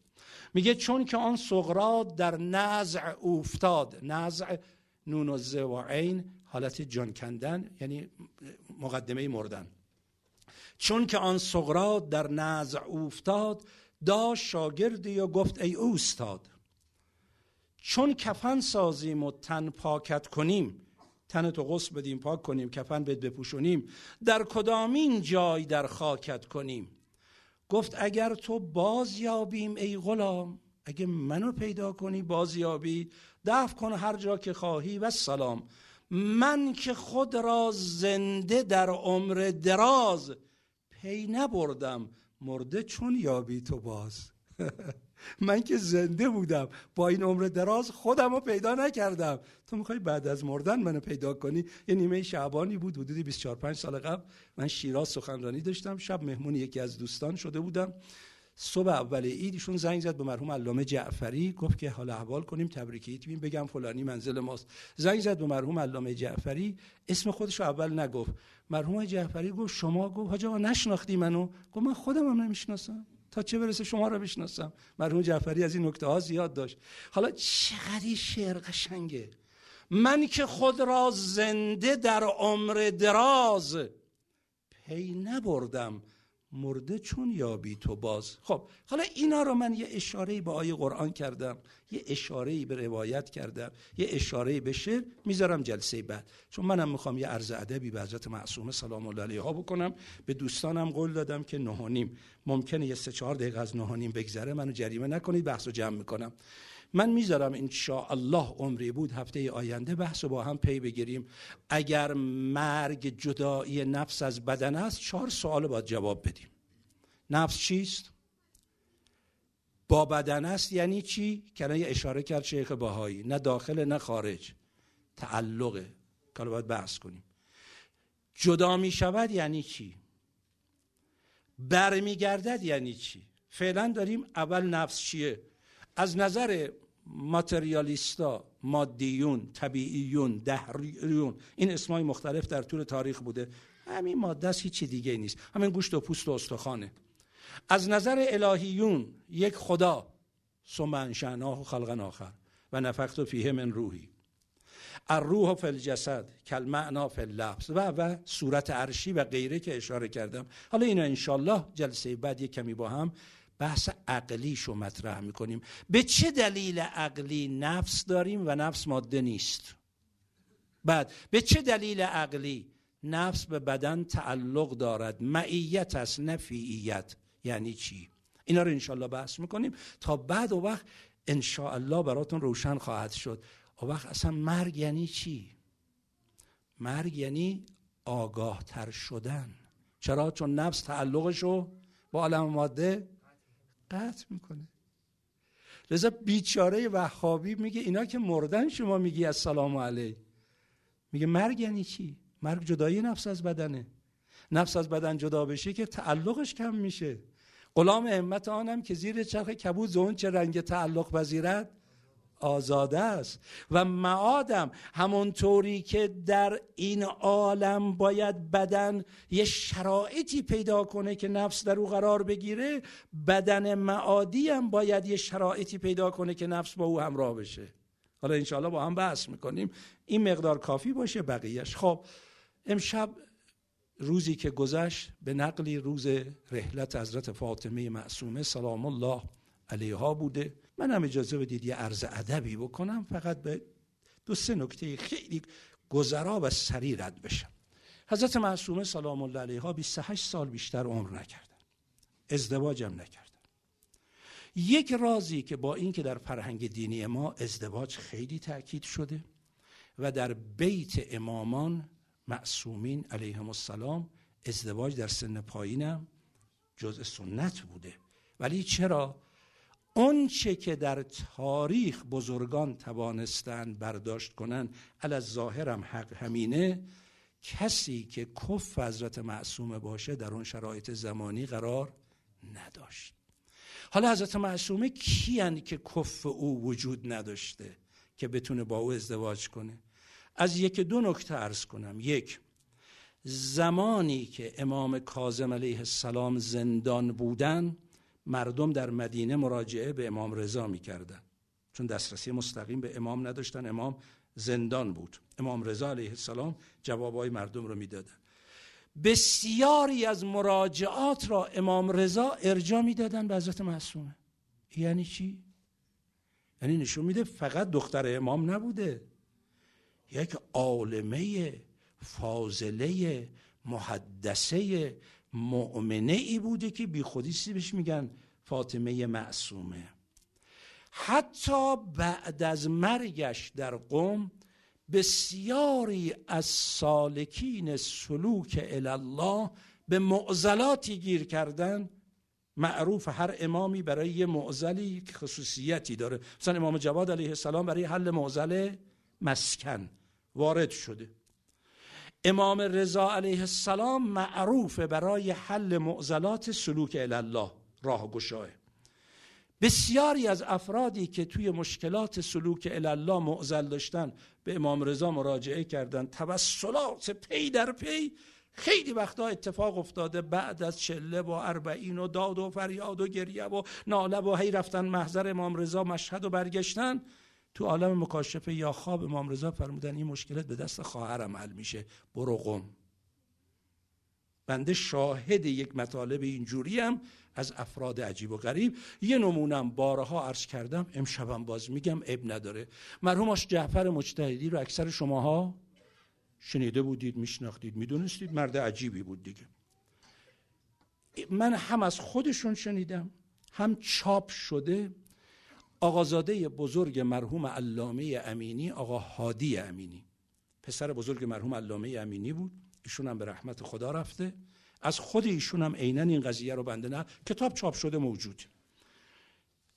میگه چون که آن سقرات در نزع افتاد نزع نون و و عین حالت جان کندن یعنی مقدمه مردن. چون که آن سقرات در نزع افتاد داشت شاگردی و گفت ای اوستاد چون کفن سازیم و تن پاکت کنیم تن تو غسل بدیم پاک کنیم کفن بد بپوشونیم در کدامین جای در خاکت کنیم؟ گفت اگر تو باز یابیم ای غلام اگه منو پیدا کنی باز یابی دفع کن هر جا که خواهی و سلام. من که خود را زنده در عمر دراز پی نبردم مرده چون یابی تو باز. من که زنده بودم با این عمر دراز خودم رو پیدا نکردم. تو می‌خوای بعد از مردن منو پیدا کنی؟ یه نیمه شعبانی بود حدودی 24 5 سال قبل. من شیراز سخنرانی داشتم. شب مهمون یکی از دوستان شده بودم. صبح اول عید ایشون زنگ زد به مرحوم علامه جعفری گفت که حال احوال کنیم تبریک عید بگم فلانی منزل ماست. زنگ زد به مرحوم علامه جعفری اسم خودش اول نگفت. مرحوم جعفری گفت شما گفت حاج نشناختی منو؟ گفت من خودم هم نمی‌شناسم. تا چه برسه شما رو بشناسم؟ مرحوم جعفری از این نکته ها زیاد داشت. حالا چقدر شعر قشنگه. من که خود را زنده در عمر دراز پی نبردم. مرده چون یابی تو باز. خب حالا اینا رو من یه اشاره به آیه قرآن کردم یه اشاره به روایت کردم یه اشاره به شعر می‌ذارم جلسه بعد. چون منم می‌خوام یه عرض ادبی به حضرت معصومه سلام الله علیها بکنم. به دوستانم قول دادم که نهانیم. ممکنه یه سه چهار دقیقه از نهانیم بگذره منو جریمه نکنید بحث جمع می‌کنم. من می‌ذارم ان الله عمری بود هفته آینده بحث رو با هم پی بگیریم. اگر مرگ جدایی نفس از بدن است چهار سوال باید جواب بدیم. نفس چیست؟ با بدن است یعنی چی؟ که یه اشاره کرد شیخ باهایی نه داخل نه خارج. تعلقه که باید بحث کنیم. جدا می شود یعنی چی؟ برمیگردد یعنی چی؟ فعلا داریم اول نفس چیه؟ از نظر ماتریالیستا مادیون طبیعیون دهریون این اسمای مختلف در طول تاریخ بوده. همین ماده است هیچی دیگه نیست. همین گوشت و پوست و استخوانه. از نظر الهیون یک خدا. ثم انشأناه خلقا آخر. و نفخت فیه من روحی. الروح فی الجسد کل معنا فی اللفظ و و صورت عرشی و غیره که اشاره کردم. حالا اینا انشالله جلسه بعد یک کمی با هم بحث عقلیشو مطرح می‌کنیم. به چه دلیل عقلی نفس داریم و نفس ماده نیست؟ بعد به چه دلیل عقلی نفس به بدن تعلق دارد؟ معیت است نفیعیت یعنی چی؟ اینا رو انشالله بحث می‌کنیم. تا بعد و وقت انشاءالله براتون روشن خواهد شد. و وقت اصلا مرگ یعنی چی؟ مرگ یعنی آگاه تر شدن. چرا؟ چون نفس تعلقشو با عالم ماده قطع می‌کنه. لذا بیچاره وهابی میگه اینا که مردن شما میگی السلام علیه میگه مرگ یعنی چی؟ مرگ جدایی نفس از بدنه. نفس از بدن جدا بشه که تعلقش کم میشه. غلام همت آنم که زیر چرخ کبود زون چه رنگ تعلق پذیرد آزاده است. و معادم همونطوری که در این عالم باید بدن یه شرایطی پیدا کنه که نفس در او قرار بگیره بدن معادی هم باید یه شرایطی پیدا کنه که نفس با او همراه بشه. حالا انشاءالله با هم بحث می‌کنیم. این مقدار کافی باشه بقیهش خب امشب روزی که گذشت به نقلی روز رحلت حضرت فاطمه معصومه سلام الله علیها بوده. من هم اجازه بدید یه عرض ادبی بکنم فقط به دو سه نکته خیلی گذرا و سریع رد بشم. حضرت معصومه سلام الله علیها 28 سال بیشتر عمر نکردن. ازدواجم نکردن. یک رازی که با اینکه در فرهنگ دینی ما ازدواج خیلی تاکید شده و در بیت امامان معصومین علیهم السلام ازدواج در سن پایینم جزء سنت بوده. ولی چرا؟ اون چه که در تاریخ بزرگان توانستند برداشت کنند علی ظاهرم حق همینه کسی که کف حضرت معصومه باشه در اون شرایط زمانی قرار نداشت. حالا حضرت معصومه کیان که کف او وجود نداشته که بتونه با او ازدواج کنه؟ از یک دو نکته ارز کنم. یک زمانی که امام کاظم علیه السلام زندان بودن مردم در مدینه مراجعه به امام رضا می‌کردن. چون دسترسی مستقیم به امام نداشتن. امام زندان بود. امام رضا علیه السلام جوابای مردم رو می‌دادن بسیاری از مراجعات را امام رضا ارجا می‌دادن به حضرت معصومه. یعنی چی؟ یعنی نشون میده فقط دختر امام نبوده. یک عالمه فاضله محدثه مؤمنه ای بوده که بی خودی بهش میگن؟ فاطمه معصومه. حتی بعد از مرگش در قوم بسیاری از سالکین سلوک الله به معضلاتی گیر کردن. معروف هر امامی برای یه معضلی خصوصیتی داره. مثلا امام جواد علیه السلام برای حل معضل مسکن وارد شده. امام رضا علیه السلام معروف برای حل معضلات سلوک الله راه گشاه بسیاری از افرادی که توی مشکلات سلوک الله معضل داشتن به امام رضا مراجعه کردن. توسلات پی در پی. خیلی وقتا اتفاق افتاده بعد از چله و اربعین و داد و فریاد و گریه و ناله و هی رفتن محضر امام رضا مشهد و برگشتن. تو عالم مکاشفه یا خواب امام رضا فرمودن این مشکلت به دست خواهرم حل میشه. برو قم. بنده شاهد یک مطالب اینجوری هم از افراد عجیب و غریب. یه نمونم بارها عرض کردم امشبم باز میگم اب نداره. مرحوم جعفر مجتهدی رو اکثر شماها شنیده بودید میشناختید می‌دونستید. مرد عجیبی بود دیگه. من هم از خودشون شنیدم هم چاپ شده آقازاده بزرگ مرحوم علامه امینی آقا هادی امینی. پسر بزرگ مرحوم علامه امینی بود. ایشون هم به رحمت خدا رفته. از خود ایشون هم عینا این قضیه رو بنده نه. کتاب چاپ شده موجود.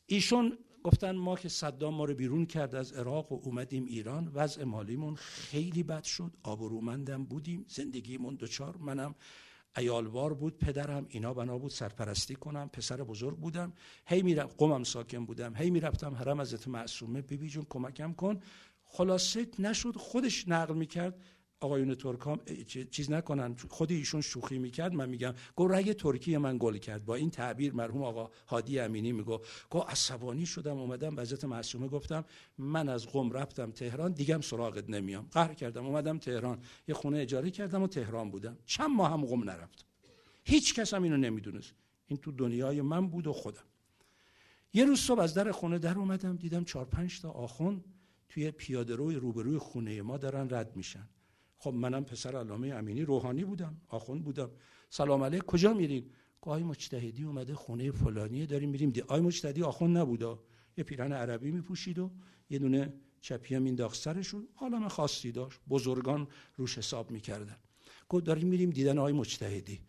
ایشون گفتن ما که صدام ما رو بیرون کرد از عراق و اومدیم ایران. وضع مالیمون خیلی بد شد. آبرومندم بودیم. زندگیمون دوچار. منم ایالوار بود پدرم اینا بنا بود سرپرستی کنم پسر بزرگ بودم. هی میرم قمم ساکن بودم. هی می‌رفتم حرم حضرت معصومه. بیبی جون کمکم کن. خلاصه نشد خودش نقل می‌کرد. آقایون ترکام چیز نکنن. خود ایشون شوخی می‌کرد من میگم گو رگ ترکی من گل کرد. با این تعبیر مرحوم آقا هادی امینی میگو گو عصبانی شدم اومدم حضرت معصومه گفتم من از قم رفتم تهران دیگم سراغت نمیام. قهر کردم اومدم تهران. یه خونه اجاره کردم و تهران بودم. چند ماه هم قم نرفتم هیچ کس هم اینو نمی‌دونست. این تو دنیای من بود و خودم. یه روز صبح از در خونه در اومدم دیدم چهار پنج تا آخون توی پیاده روی روبروی خونه ما دارن رد میشن. خب منم پسر علامه امینی روحانی بودم آخوند بودم. سلام علیک کجا میرین؟ آی مجتهدی اومده خونه فلانیه داریم میریم دی آی مجتهدی آخوند نبودا یه پیرن عربی میپوشید و یه دونه چپی هم این سرشون. حالا خاصی داشت بزرگان روش حساب می‌کردن. گفت داریم میریم دیدن آی مجتهدی.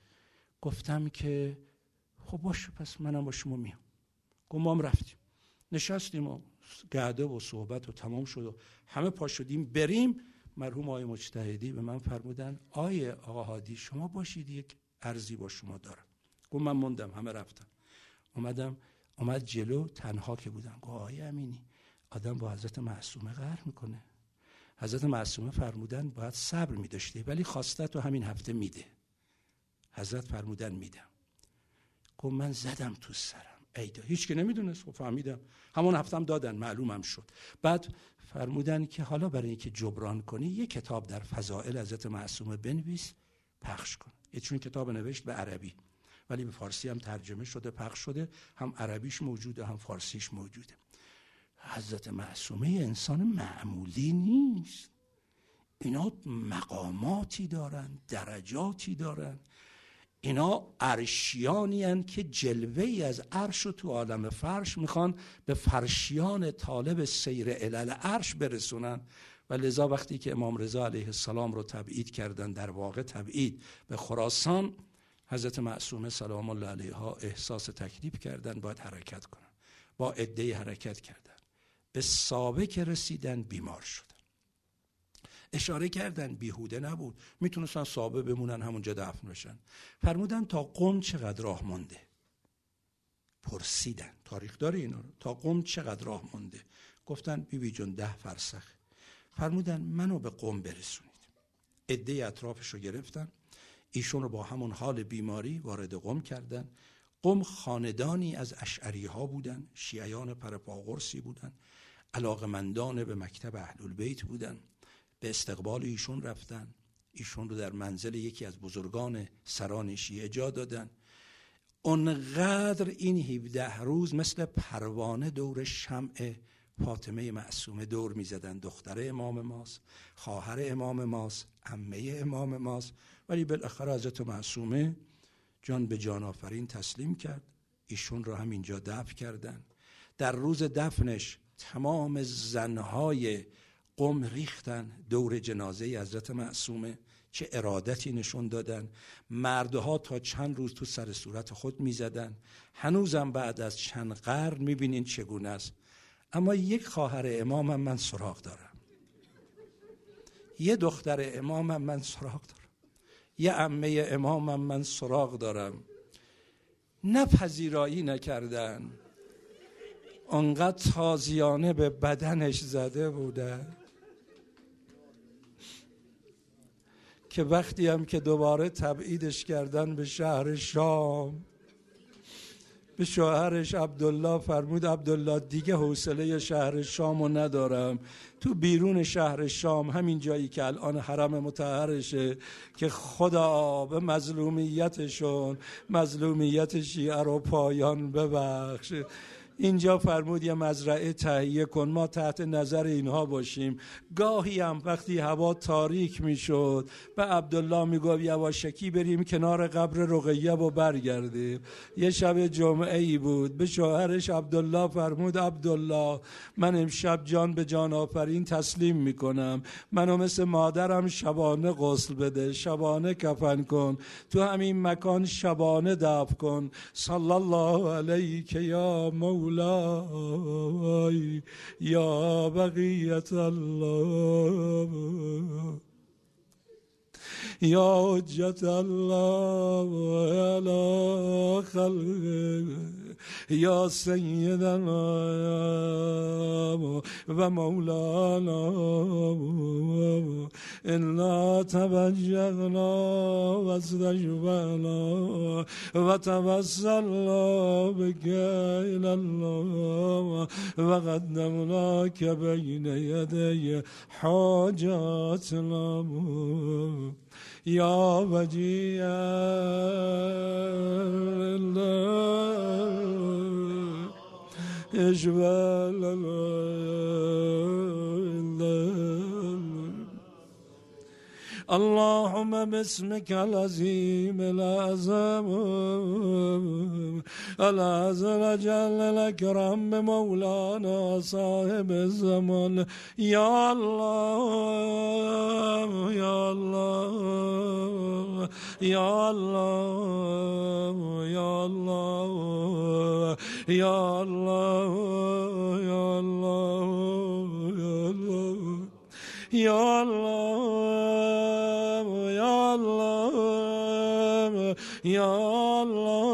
گفتم که خب باش پس منم با شما میام. گفت ما رفتیم. نشستیم و گرده و صحبت و تمام شد و همه پا شدیم. بریم مرحوم آقای مجتهدی به من فرمودن آیه آقا هادی شما باشید یک ارزی با شما دارم. گفت من موندم همه رفتم اومدم اومد جلو تنها که بودم. گفت آیه امینی آدم با حضرت معصومه قهر می‌کنه. حضرت معصومه فرمودن باید صبر میداشتی ولی خواسته تو همین هفته میده. حضرت فرمودن میدم. گفت من زدم تو سرم. ایدا هیچ که نمی‌دونست. خب فهمیدم. همون هفتم دادن معلومم شد. بعد فرمودن که حالا برای اینکه جبران کنی یه کتاب در فضائل حضرت معصومه بنویس پخش کن. یه چون کتاب نوشت به عربی. ولی به فارسی هم ترجمه شده پخش شده. هم عربیش موجوده هم فارسیش موجوده. حضرت معصومه انسان معمولی نیست. اینا مقاماتی دارن درجاتی دارن. اینا عرشیانی که جلوه ای از عرش رو تو عالم فرش می‌خوان به فرشیان طالب سیر علل عرش برسونن. و لذا وقتی که امام رضا علیه السلام رو تبعید کردن در واقع تبعید به خراسان حضرت معصومه سلام الله علیها احساس تکلیف کردن باید حرکت کنن. با عده حرکت کردن. به سابق رسیدن بیمار شد. اشاره کردن بیهوده نبود. می‌تونستن سابه بمونن همونجا دفن بشن. فرمودن تا قم چقدر راه مونده پرسیدن. تاریخ داره اینا رو تا قم چقدر راه مونده گفتن بیبی بی جون ده فرسخ. فرمودن منو به قم برسونید. عده اطرافش رو گرفتن. ایشون رو با همون حال بیماری وارد قم کردن. قم خاندانی از اشعری ها بودن. شیعیان پرپاغرسی بودن. علاقمندان به مکتب اهل البیت بودن. به استقبال ایشون رفتن. ایشون رو در منزل یکی از بزرگان سران شیعه جا دادن. اونقدر این 17 روز مثل پروانه دور شمع فاطمه معصومه دور می‌زدن. دختر امام ماست خواهر امام ماست عمه امام ماست. ولی بالاخره حضرت معصومه جان به جان آفرین تسلیم کرد. ایشون رو همینجا دفن کردن. در روز دفنش تمام زنهای قوم ریختن دور جنازه حضرت معصومه. چه ارادتی نشون دادن. مردها تا چند روز تو سر صورت خود می‌زدن. هنوزم بعد از چند قرن می‌بینین چگونه است. اما یک خواهر امامم من سراغ دارم. یه دختر امامم من سراغ دارم. یه عمه امامم من سراغ دارم. نه پذیرایی نکردن. انقدر تازیانه به بدنش زده بوده که وقتی هم که دوباره تبعیدش کردن به شهر شام به شوهرش عبدالله فرمود عبدالله دیگه حوصله شهر شام رو ندارم. تو بیرون شهر شام همین جایی که الان حرم متحرشه که خدا به مظلومیتشون مظلومیت شیعه رو پایان ببخش. اینجا فرمود یه مزرعه تهیه کن ما تحت نظر اینها باشیم. گاهی هم وقتی هوا تاریک می‌شد به عبدالله می‌گفت یواشکی بریم کنار قبر رقیه و برگردیم. یه شب جمعه ای بود به شوهرش عبدالله فرمود عبدالله من امشب جان به جان آفرین تسلیم می‌کنم. منو مثل مادرم شبانه غسل بده شبانه کفن کن. تو همین مکان شبانه دف کن. صلی الله علیک یا مولا. مولاي يا بقية الله. يا حجة الله على خلقه. یا سیدنا و مولانا انا توجهنا و استجبنا و توسلنا بك الى الله و قدمناك بین یدی حاجاتنا. يا وجيع الله اجبال الله. اللهم باسمك العظيم الأعظم العزل جل الأكرم بمولانا صاحب الزمان يا الله يا الله يا الله يا الله يا الله يا الله يا الله Ya Allah'ım, Ya Allah'ım, Ya Allah'ım,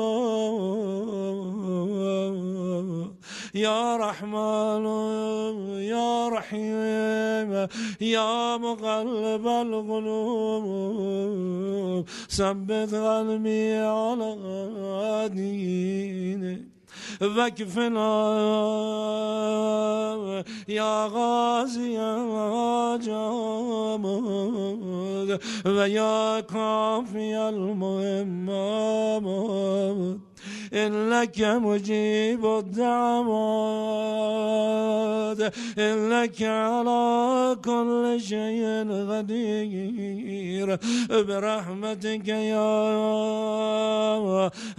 Ya Rahmanım, Ya Rahim, Ya Mugallib al-Gulub, Sabbet kalbi ala dinik. وكفنا يا غازي يا جامد ويا كافي المهمات إنك مجيب الدعوات إنك على كل شيء قدير برحمتك يا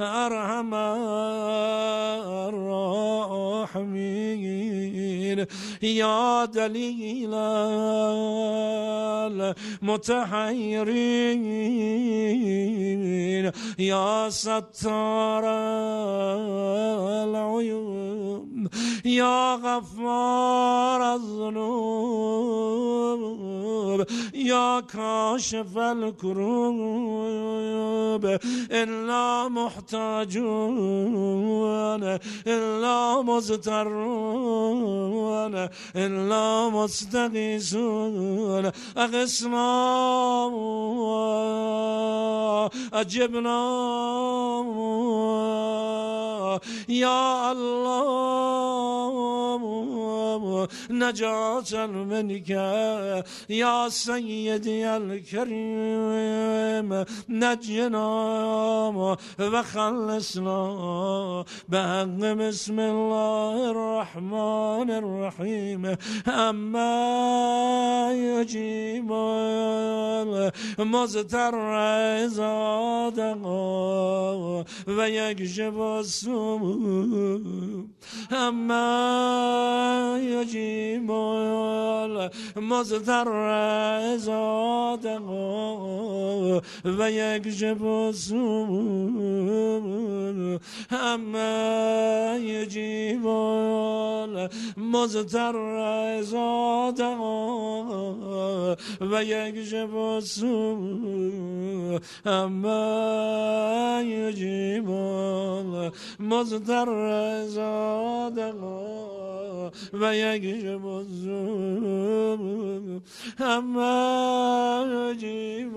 أرحم يا دليل المتحيرين يا ستار العيون. يا غفار الذنوب يا كاشف الكروب إلا محتاجون إلا مزترون إلا مستغيثون. أغسنا أجبنا يا الله نجاة منك يا سيدي الكريم نجنا وخلصنا بحق بسم الله الرحمن الرحيم أما يجيب مزتر زادقا و یک جباسو اما یجیب مزتر زادقا و یک جباسو اما یجیب مزتر زادقا و یک جباسو اما یجیب مزدر زادقا و یک جباسو اما یجیب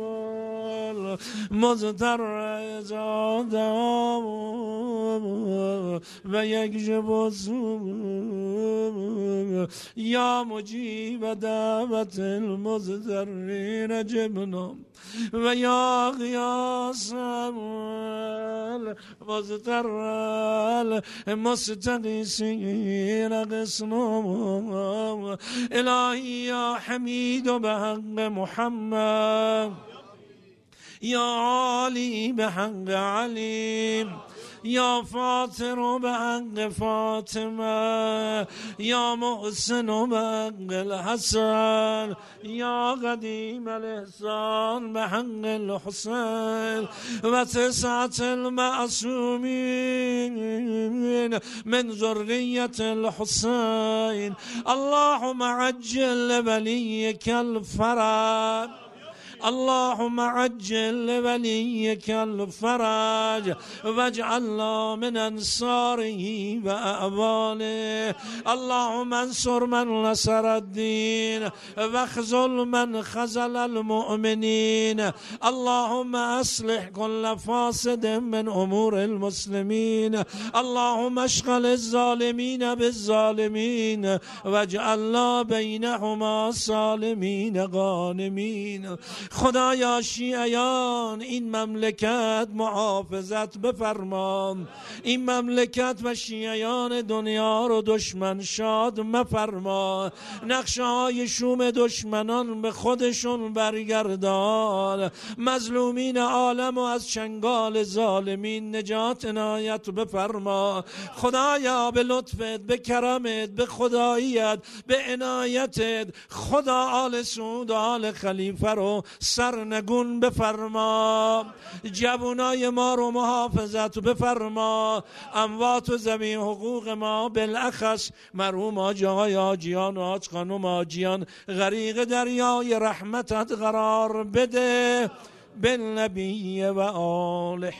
مزدر زادقا و یک جباسو یا مجیب دعوت المزدرین جبنا و یا غیاس المزدر المستقیسین الذين قسموا إلهي يا حميد بحق محمد. يا علي بحق عليم. یا فاطر به حق فاطمة یا محسن به حق الحسن یا قدیم الإحسان به حق الحسین و تسعت من ذریت الحسین اللهم عجل وليك الفرج اللهم عجل لوليك الفرج واجعلنا من أنصاره واعوانه اللهم انصر من نصر الدين واخذل من خزل المؤمنين. اللهم أصلح كل فاسد من أمور المسلمين. اللهم اشغل الظالمين بالظالمين واجعلنا بينهما سالمين غانمين. خدایا شیعیان این مملکت محافظت بفرمان. این مملکت و شیعیان دنیا رو دشمن شاد مفرما نقشه های شوم دشمنان به خودشون برگردان. مظلومین عالم و از چنگال ظالمین نجات عنایت بفرما خدایا به لطفت به کرمت به خداییت به عنایتت خدا آل سعود آل خلیفه رو سرنگون بفرما. جوانای ما رو محافظت بفرما. اموات و زمین حقوق ما بالاخص مرحوم آجای آجیان و آج خانم آجیان غریق دریای رحمتت قرار بده. بالنبی و آله.